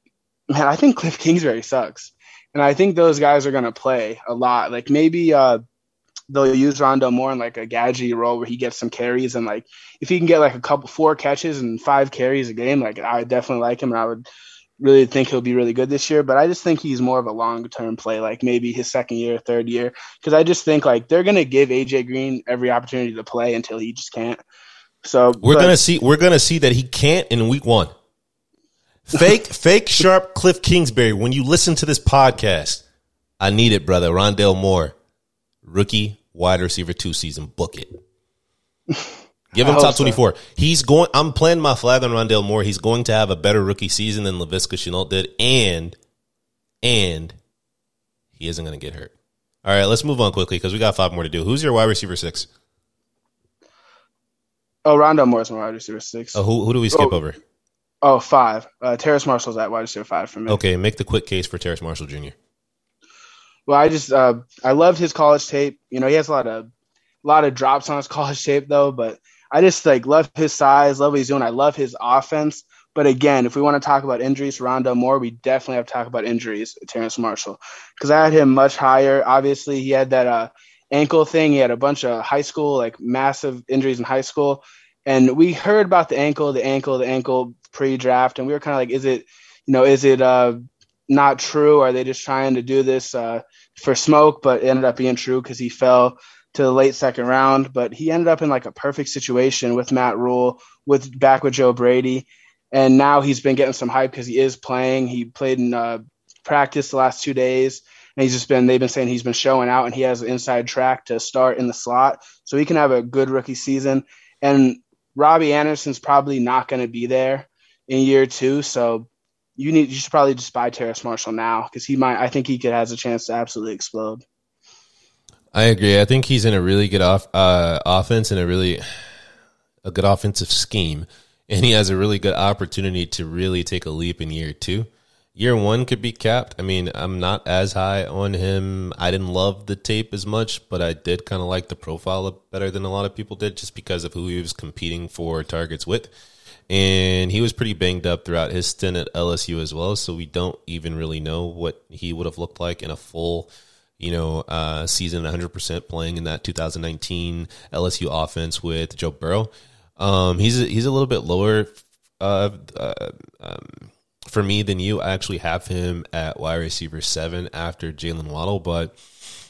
man, I think Cliff Kingsbury sucks. And I think those guys are gonna play a lot. Like maybe uh they'll use Rondo more in like a gadgety role where he gets some carries and like if he can get like a couple four catches and five carries a game, like I would definitely like him and I would really think he'll be really good this year. But I just think he's more of a long term play, like maybe his second year, third year. Because I just think like they're gonna give AJ Green every opportunity to play until he just can't. So We're but- gonna see. We're gonna see that he can't in week one. Fake, fake, sharp Cliff Kingsbury. When you listen to this podcast, I need it, brother. Rondale Moore, rookie wide receiver two season. Book it. Give him top so. twenty four. He's going. I'm playing my flag on Rondale Moore. He's going to have a better rookie season than Laviska Shenault did, and and he isn't going to get hurt. All right, let's move on quickly because we got five more to do. Who's your wide receiver six? Oh, Rondo Moore's my wide receiver six. Oh, who who do we skip Oh. over? Oh, five. Uh, Terrace Marshall's at wide receiver five for me. Okay, make the quick case for Terrace Marshall Jr. Well, I just uh, I loved his college tape. You know, he has a lot of a lot of drops on his college tape though, but I just like love his size, love what he's doing. I love his offense. But again, if we want to talk about injuries Rondo Moore, we definitely have to talk about injuries Terrace Marshall because I had him much higher. Obviously, he had that uh, ankle thing. He had a bunch of high school, like massive injuries in high school. And we heard about the ankle, the ankle, the ankle pre-draft, and we were kind of like, is it, you know, is it uh, not true? Are they just trying to do this uh, for smoke? But ended up being true because he fell to the late second round. But he ended up in like a perfect situation with Matt Rhule, with back with Joe Brady, and now he's been getting some hype because he is playing. He played in uh, practice the last two days. And he's just been, they've been saying he's been showing out and he has an inside track to start in the slot. So he can have a good rookie season. And Robby Anderson's probably not going to be there in year two. So you need, you should probably just buy Terrace Marshall now because he might, I think he could has a chance to absolutely explode. I agree. I think he's in a really good off uh, offense and a really a good offensive scheme, and he has a really good opportunity to really take a leap in year two. Year one could be capped. I mean, I'm not as high on him. I didn't love the tape as much, but I did kind of like the profile better than a lot of people did, just because of who he was competing for targets with. And he was pretty banged up throughout his stint at LSU as well, so we don't even really know what he would have looked like in a full you know, uh, season 100% playing in that 2019 LSU offense with Joe Burrow. Um, he's a, he's a little bit lower uh, uh, um, for me than you. I actually have him at wide receiver seven after Jaylen Waddle, but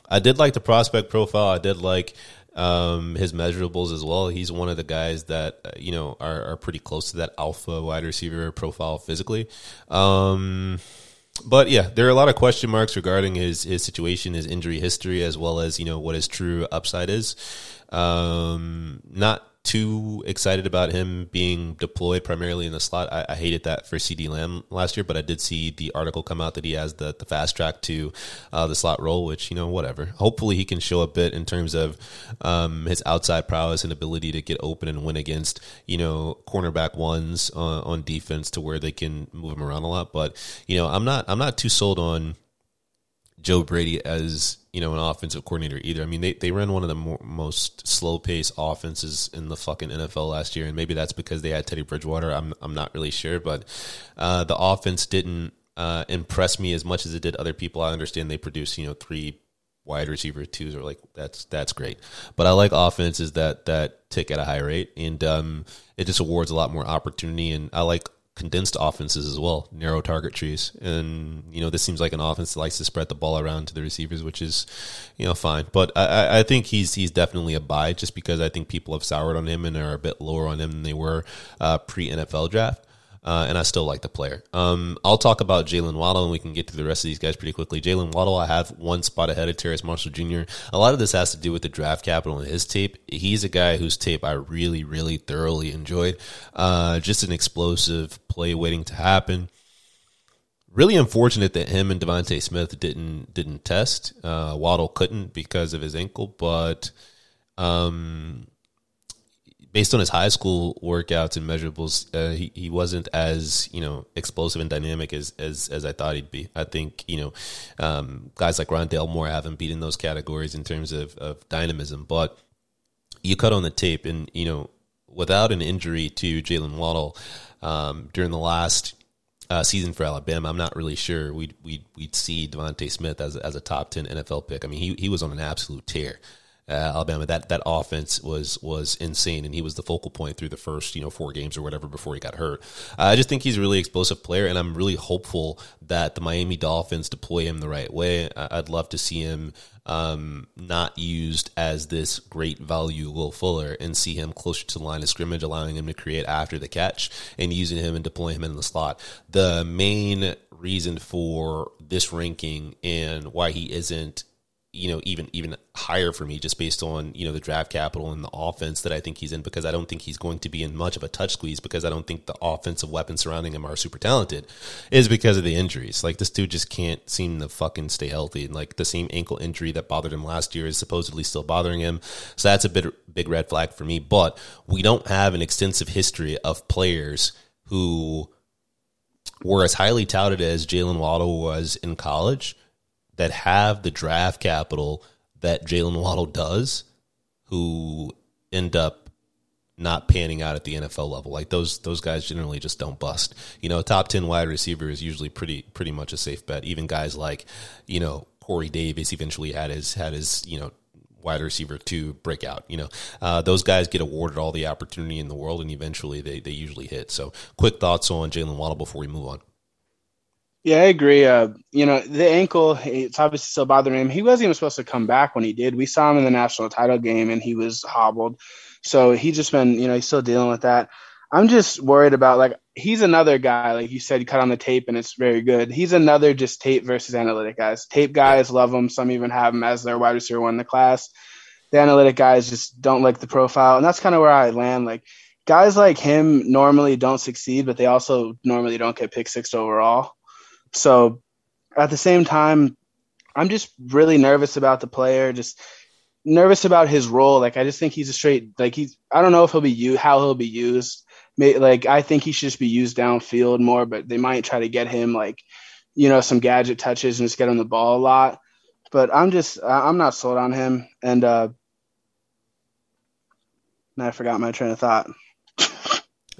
I did like the prospect profile. I did like um, his measurables as well. He's one of the guys that uh, you know are, are pretty close to that alpha wide receiver profile physically. Um, but yeah, there are a lot of question marks regarding his his situation, his injury history, as well as you know what his true upside is. Um, not too excited about him being deployed primarily in the slot. I, I hated that for CeeDee Lamb last year, but I did see the article come out that he has the, the fast track to uh, the slot role, which you know whatever. Hopefully, he can show a bit in terms of um, his outside prowess and ability to get open and win against you know cornerback ones on, on defense to where they can move him around a lot. But you know, I'm not I'm not too sold on Joe Brady as you know an offensive coordinator either. I mean, they they ran one of the more, most slow pace offenses in the fucking NFL last year, and maybe that's because they had Teddy Bridgewater. I'm I'm not really sure, but uh, the offense didn't uh, impress me as much as it did other people. I understand they produce you know three wide receiver twos are like that's that's great. But I like offenses that that tick at a high rate, and um, it just awards a lot more opportunity. And I like condensed offenses as well, narrow target trees. And you know, this seems like an offense that likes to spread the ball around to the receivers, which is you know fine. But I, I think he's he's definitely a buy just because I think people have soured on him and are a bit lower on him than they were uh, pre NFL draft. Uh, and I still like the player. Um, I'll talk about Jaylen Waddle, and we can get to the rest of these guys pretty quickly. Jaylen Waddle, I have one spot ahead of Terrace Marshall Jr. A lot of this has to do with the draft capital and his tape. He's a guy whose tape I really, really thoroughly enjoyed. Uh, just an explosive play waiting to happen. Really unfortunate that him and DeVonta Smith didn't didn't test. Uh, Waddle couldn't because of his ankle, but um, based on his high school workouts and measurables, uh, he, he wasn't as you know explosive and dynamic as as, as I thought he'd be. I think you know um, guys like Rondale Moore haven't beaten those categories in terms of, of dynamism, but you cut on the tape, and you know without an injury to Jaylen Waddle um, during the last uh, season for Alabama, I'm not really sure we'd we'd, we'd see DeVonta Smith as as a top ten NFL pick. I mean, he he was on an absolute tear uh, Alabama. That that offense was was insane, and he was the focal point through the first you know four games or whatever before he got hurt. Uh, I just think he's a really explosive player, and I'm really hopeful that the Miami Dolphins deploy him the right way. I'd love to see him um, not used as this great value Will Fuller and see him closer to the line of scrimmage, allowing him to create after the catch and using him and deploying him in the slot. The main reason for this ranking and why he isn't you know, even even higher for me just based on you know the draft capital and the offense that I think he's in because I don't think he's going to be in much of a touch squeeze because I don't think the offensive weapons surrounding him are super talented is because of the injuries. Like this dude just can't seem to fucking stay healthy. And like the same ankle injury that bothered him last year is supposedly still bothering him. So that's a bit big red flag for me. But we don't have an extensive history of players who were as highly touted as Jaylen Waddle was in college that have the draft capital that Jaylen Waddle does, who end up not panning out at the NFL level. Like those those guys generally just don't bust. You know, a top ten wide receiver is usually pretty pretty much a safe bet. Even guys like, you know, Corey Davis eventually had his had his, you know, wide receiver to break out. You know, uh, those guys get awarded all the opportunity in the world, and eventually they they usually hit. So, quick thoughts on Jaylen Waddle before we move on. Yeah, I agree. Uh, you know, the ankle, it's obviously still bothering him. He wasn't even supposed to come back when he did. We saw him in the national title game and he was hobbled. So he's just been, you know, he's still dealing with that. I'm just worried about, like, he's another guy, like you said, cut on the tape and it's very good. He's another just tape versus analytic guys. Tape guys love him. Some even have him as their wide receiver one in the class. The analytic guys just don't like the profile. And that's kind of where I land. Like, guys like him normally don't succeed, but they also normally don't get pick six overall. So at the same time, I'm just really nervous about the player, just nervous about his role. Like I just think he's a straight like he's I don't know if he'll be used how he'll be used. Like I think he should just be used downfield more, but they might try to get him like you know some gadget touches and just get him the ball a lot. But I'm just I'm not sold on him, and uh, I forgot my train of thought.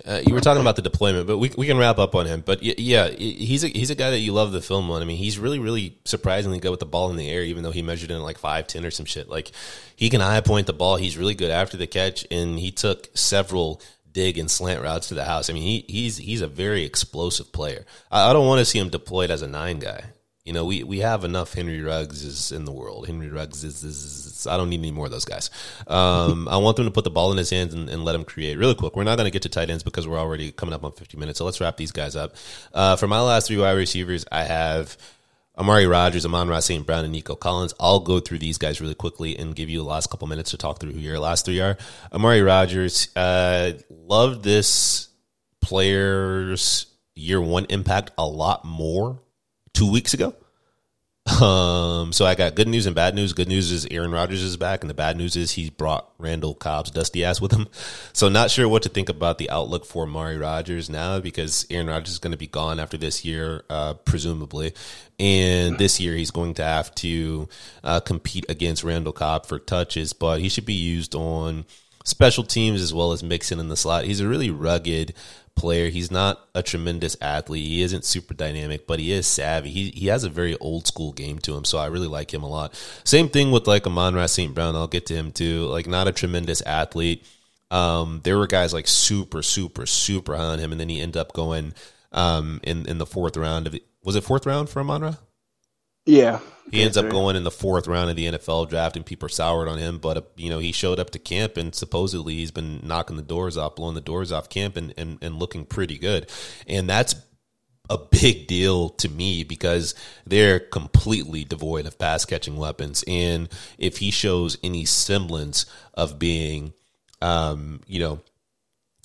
Uh, you were talking about the deployment, but we we can wrap up on him. But yeah, he's a he's a guy that you love the film on. I mean, he's really really surprisingly good with the ball in the air, even though he measured in like five ten or some shit. Like he can high point the ball. He's really good after the catch, and he took several dig and slant routes to the house. I mean, he he's he's a very explosive player. I, I don't want to see him deployed as a nine guy. You know, we, we have enough Henry Ruggs in the world. Henry Ruggs is, is, is I don't need any more of those guys. Um, I want them to put the ball in his hands and, and let him create. Really quick, we're not going to get to tight ends because we're already coming up on 50 minutes. So let's wrap these guys up. Uh, for my last three wide receivers, I have Amari Rodgers, Amon-Ra St. Brown, and Nico Collins. I'll go through these guys really quickly and give you the last couple minutes to talk through who your last three are. Amari Rodgers, uh, loved this player's year one impact a lot more two weeks ago. Um, so I got good news and bad news. Good news is Aaron Rodgers is back, and the bad news is he brought Randall Cobb's dusty ass with him. So not sure what to think about the outlook for Mari Rodgers now because Aaron Rodgers is going to be gone after this year, uh, presumably, and this year he's going to have to uh, compete against Randall Cobb for touches, but he should be used on special teams as well as mixing in the slot. He's a really rugged player. He's not a tremendous athlete. He isn't super dynamic, but he is savvy. He he has a very old school game to him, so I really like him a lot. Same thing with like Amon-Ra St. Brown. I'll get to him too. Like not a tremendous athlete. Um, there were guys like super, super, super high on him, and then he ended up going um, in in the fourth round of was it fourth round for Amon-Ra? Yeah. He ends up going in the fourth round of the NFL draft, and people are soured on him. But uh, you know, he showed up to camp, and supposedly he's been knocking the doors off, blowing the doors off camp, and and, and looking pretty good. And that's a big deal to me because they're completely devoid of pass catching weapons. And if he shows any semblance of being, um, you know,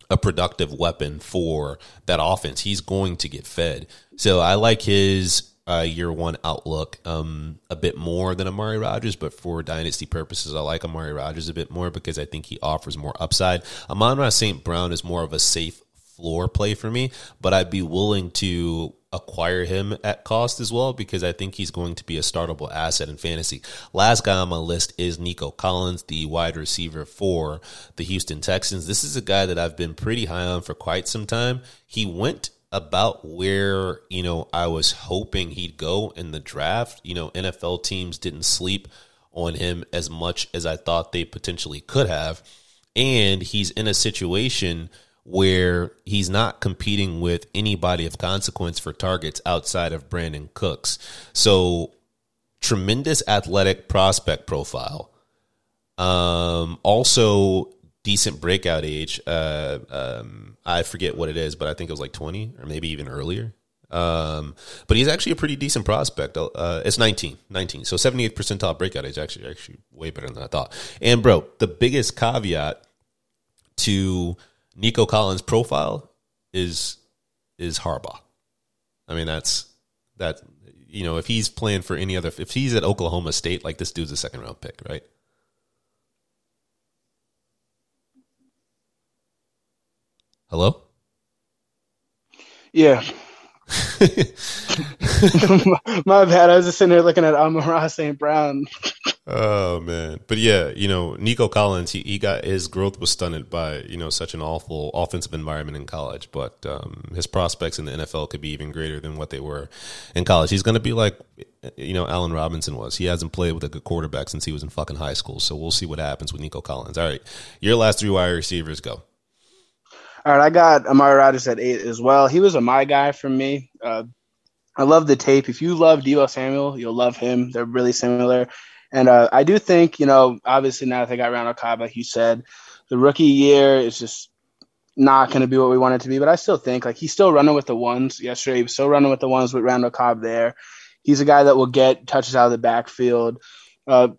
a productive weapon for that offense, he's going to get fed. So I like his uh, year one outlook um, a bit more than Amari Rodgers, but for dynasty purposes, I like Amari Rodgers a bit more because I think he offers more upside. Amon-Ra St. Brown is more of a safe floor play for me, but I'd be willing to acquire him at cost as well because I think he's going to be a startable asset in fantasy. Last guy on my list is Nico Collins, the wide receiver for the Houston Texans. This is a guy that I've been pretty high on for quite some time. He went about where, you know, I was hoping he'd go in the draft. You know, NFL teams didn't sleep on him as much as I thought they potentially could have. And he's in a situation where he's not competing with anybody of consequence for targets outside of Brandin Cooks. So tremendous athletic prospect profile. Um, also decent breakout age. Uh, um, I forget what it is, but I think it was like 20 or maybe even earlier. Um, but he's actually a pretty decent prospect. Uh, it's 19, 19. So 78th percentile breakout age, actually, actually way better than I thought. And bro, the biggest caveat to Nico Collins' profile is is Harbaugh. I mean, that's that. You know, if he's playing for any other, if he's at Oklahoma State, like this dude's a second round pick, right? Hello? Yeah. My bad. I was just sitting there looking at Amon-Ra St. Brown. oh man, but yeah, you know, Nico Collins, he, he got his growth was stunted by you know such an awful offensive environment in college, but um, his prospects in the NFL could be even greater than what they were in college. He's going to be like you know Allen Robinson was. He hasn't played with a good quarterback since he was in fucking high school, so we'll see what happens with Nico Collins. All right, your last three wide receivers go. All right, I got Amari Rodgers at eight as well. He was a my guy for me. Uh, I love the tape. If you love Deebo Samuel, you'll love him. They're really similar. And uh, I do think, you know, obviously now that they got Randall Cobb, like you said, the rookie year is just not going to be what we want it to be. But I still think, like, he's still running with the ones yesterday. He was still running with the ones with Randall Cobb there. He's a guy that will get touches out of the backfield. Uh,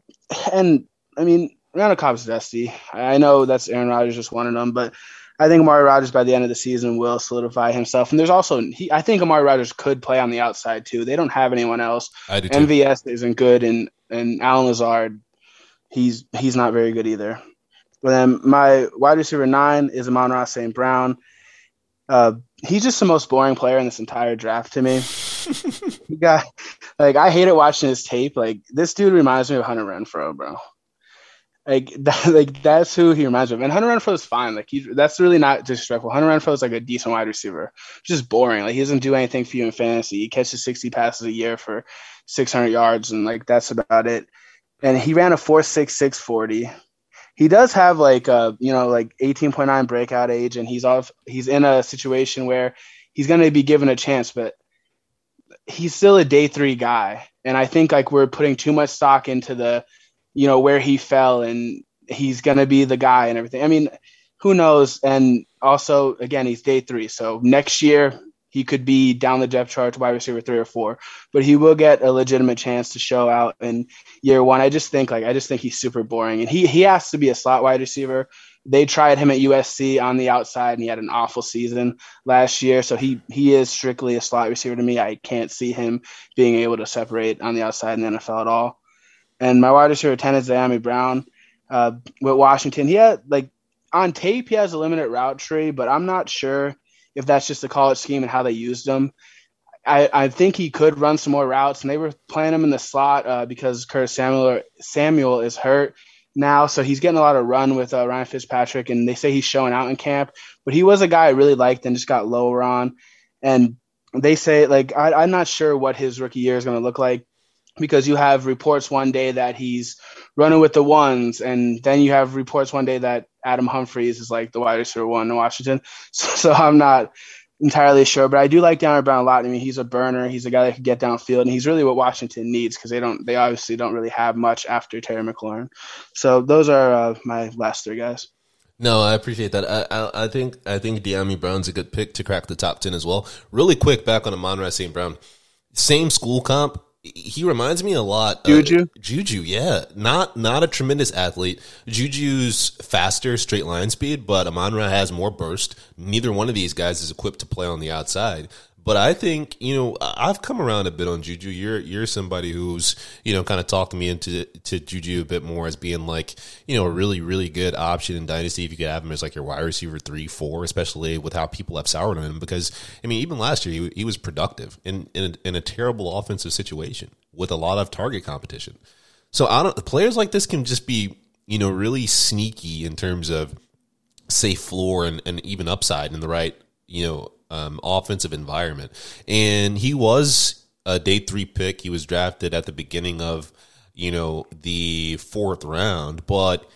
and, I mean, Randall Cobb's dusty. I know that's Aaron Rodgers just one of them, but I think Amari Rodgers by the end of the season will solidify himself. And there's also he, I think Amari Rodgers could play on the outside too. They don't have anyone else. I do too. MVS isn't good, and and Allen Lazard, he's he's not very good either. But then my wide receiver nine is Amon-Ra St. Brown. Uh, he's just the most boring player in this entire draft to me. he got like I hated watching his tape. Like this dude reminds me of Hunter Renfrow, bro. Like that, like that's who he reminds me of. And Hunter Renfrow is fine. Like he, that's really not disrespectful. Hunter Renfrow is like a decent wide receiver. Just boring. Like he doesn't do anything for you in fantasy. He catches 60 passes a year for 600 yards, and like that's about it. And he ran a four six six forty. He does have like a you know like 18.9 breakout age, and he's off. He's in a situation where he's going to be given a chance, but he's still a day three guy. And I think like we're putting too much stock into the you know where he fell and he's to be the guy and everything. I mean, who knows? And also, again, he's day three, so next year he could be down the depth chart wide receiver three or four, but he will get a legitimate chance to show out in year one. I just think like I just think he's super boring, and he he has to be a slot wide receiver they tried him at USC on the outside, and he had an awful season last year. So he he is strictly a slot receiver to me. I can't see him being able to separate on the outside in the NFL at all. And my wide receiver ten is Dyami Brown uh, with Washington. He had like on tape he has a limited route tree, but I'm not sure if that's just the college scheme and how they used him. I, I think he could run some more routes, and they were playing him in the slot uh, because Curtis Samuel Samuel is hurt now, so he's getting a lot of run with uh, Ryan Fitzpatrick, and they say he's showing out in camp. But he was a guy I really liked and just got lower on, and they say like I, I'm not sure what his rookie year is going to look like because you have reports one day that he's running with the ones, and then you have reports one day that Adam Humphries is like the wide receiver one in Washington. So, so I'm not entirely sure, but I do like Dyami Brown a lot. I mean, he's a burner. He's a guy that can get downfield, and he's really what Washington needs because they don't, they obviously don't really have much after Terry McLaurin. So those are uh, my last three guys. No, I appreciate that. I, I, I think I think Dyami Brown's a good pick to crack the top ten as well. Really quick, back on Amon-Ra St. Brown, same school comp he reminds me a lot. Juju, Juju, yeah, not not a tremendous athlete. Juju's faster straight line speed, but Amon-Ra has more burst. Neither one of these guys is equipped to play on the outside. But I think you know I've come around a bit on Juju. You're you're somebody who's you know kind of talked me into to Juju a bit more as being like you know a really really good option in dynasty if you could have him as like your wide receiver three four, especially with how people have soured on him. Because I mean even last year he, he was productive in in a, in a terrible offensive situation with a lot of target competition. So I don't players like this can just be you know really sneaky in terms of safe floor and, and even upside in the right you know um, offensive environment. And he was a day three pick. He was drafted at the beginning of, you know, the fourth round. But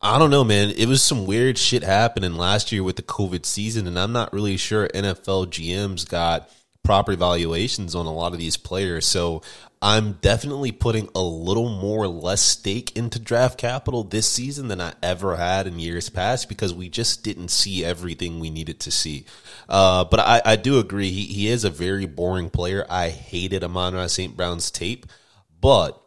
I don't know, man. It was some weird shit happening last year with the COVID season. And I'm not really sure NFL GMs got proper evaluations on a lot of these players. So I'm definitely putting a little more less stake into draft capital this season than I ever had in years past because we just didn't see everything we needed to see. Uh, but I, I, do agree he, he is a very boring player. I hated Amon-Ra St. Brown's tape, but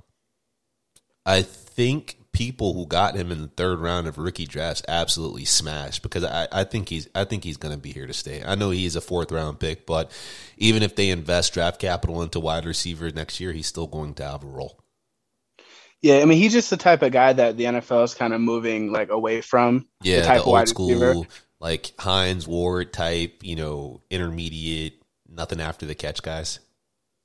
I think people who got him in the third round of rookie drafts absolutely smashed because I, I think he's I think he's going to be here to stay. I know he's a fourth round pick, but even if they invest draft capital into wide receiver next year, he's still going to have a role. Yeah, I mean he's just the type of guy that the NFL is kind of moving like away from. Yeah, the, type the old school receiver. like Hines Ward type, you know, intermediate, nothing after the catch guys.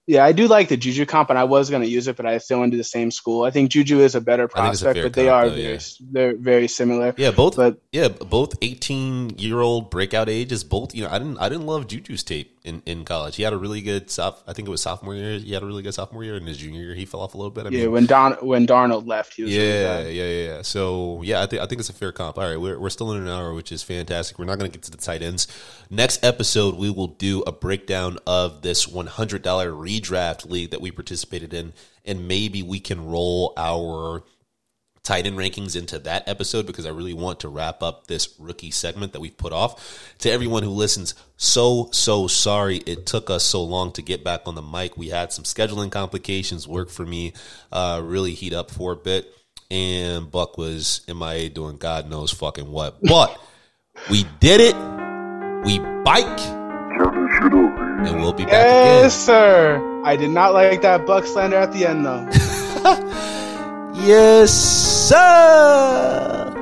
Yeah, I do like the Juju comp, and I was going to use it, but I still went to the same school. I think Juju is a better prospect, a but they are though, very, yeah. they're very similar. Yeah, both. But yeah, both eighteen year old breakout ages. Both. You know, I didn't I didn't love Juju's tape in, in college. He had a really good soph. I think it was sophomore year. He had a really good sophomore year. In his junior year, he fell off a little bit. I yeah, mean, when Don when Darnold left, he was yeah, really yeah, yeah, yeah. So yeah, I think I think it's a fair comp. All right, we're we're still in an hour, which is fantastic. We're not going to get to the tight ends. Next episode, we will do a breakdown of this one hundred dollar redraft league that we participated in, and maybe we can roll our tight end rankings into that episode because I really want to wrap up this rookie segment that we've put off. To everyone who listens, so, so sorry it took us so long to get back on the mic. We had some scheduling complications, work for me uh, really heat up for a bit, and Buck was MIA doing God knows fucking what. But we did it. We bike. And we'll be back yes, again. sir. I did not like that Buck slander at the end, though. Yes, sir.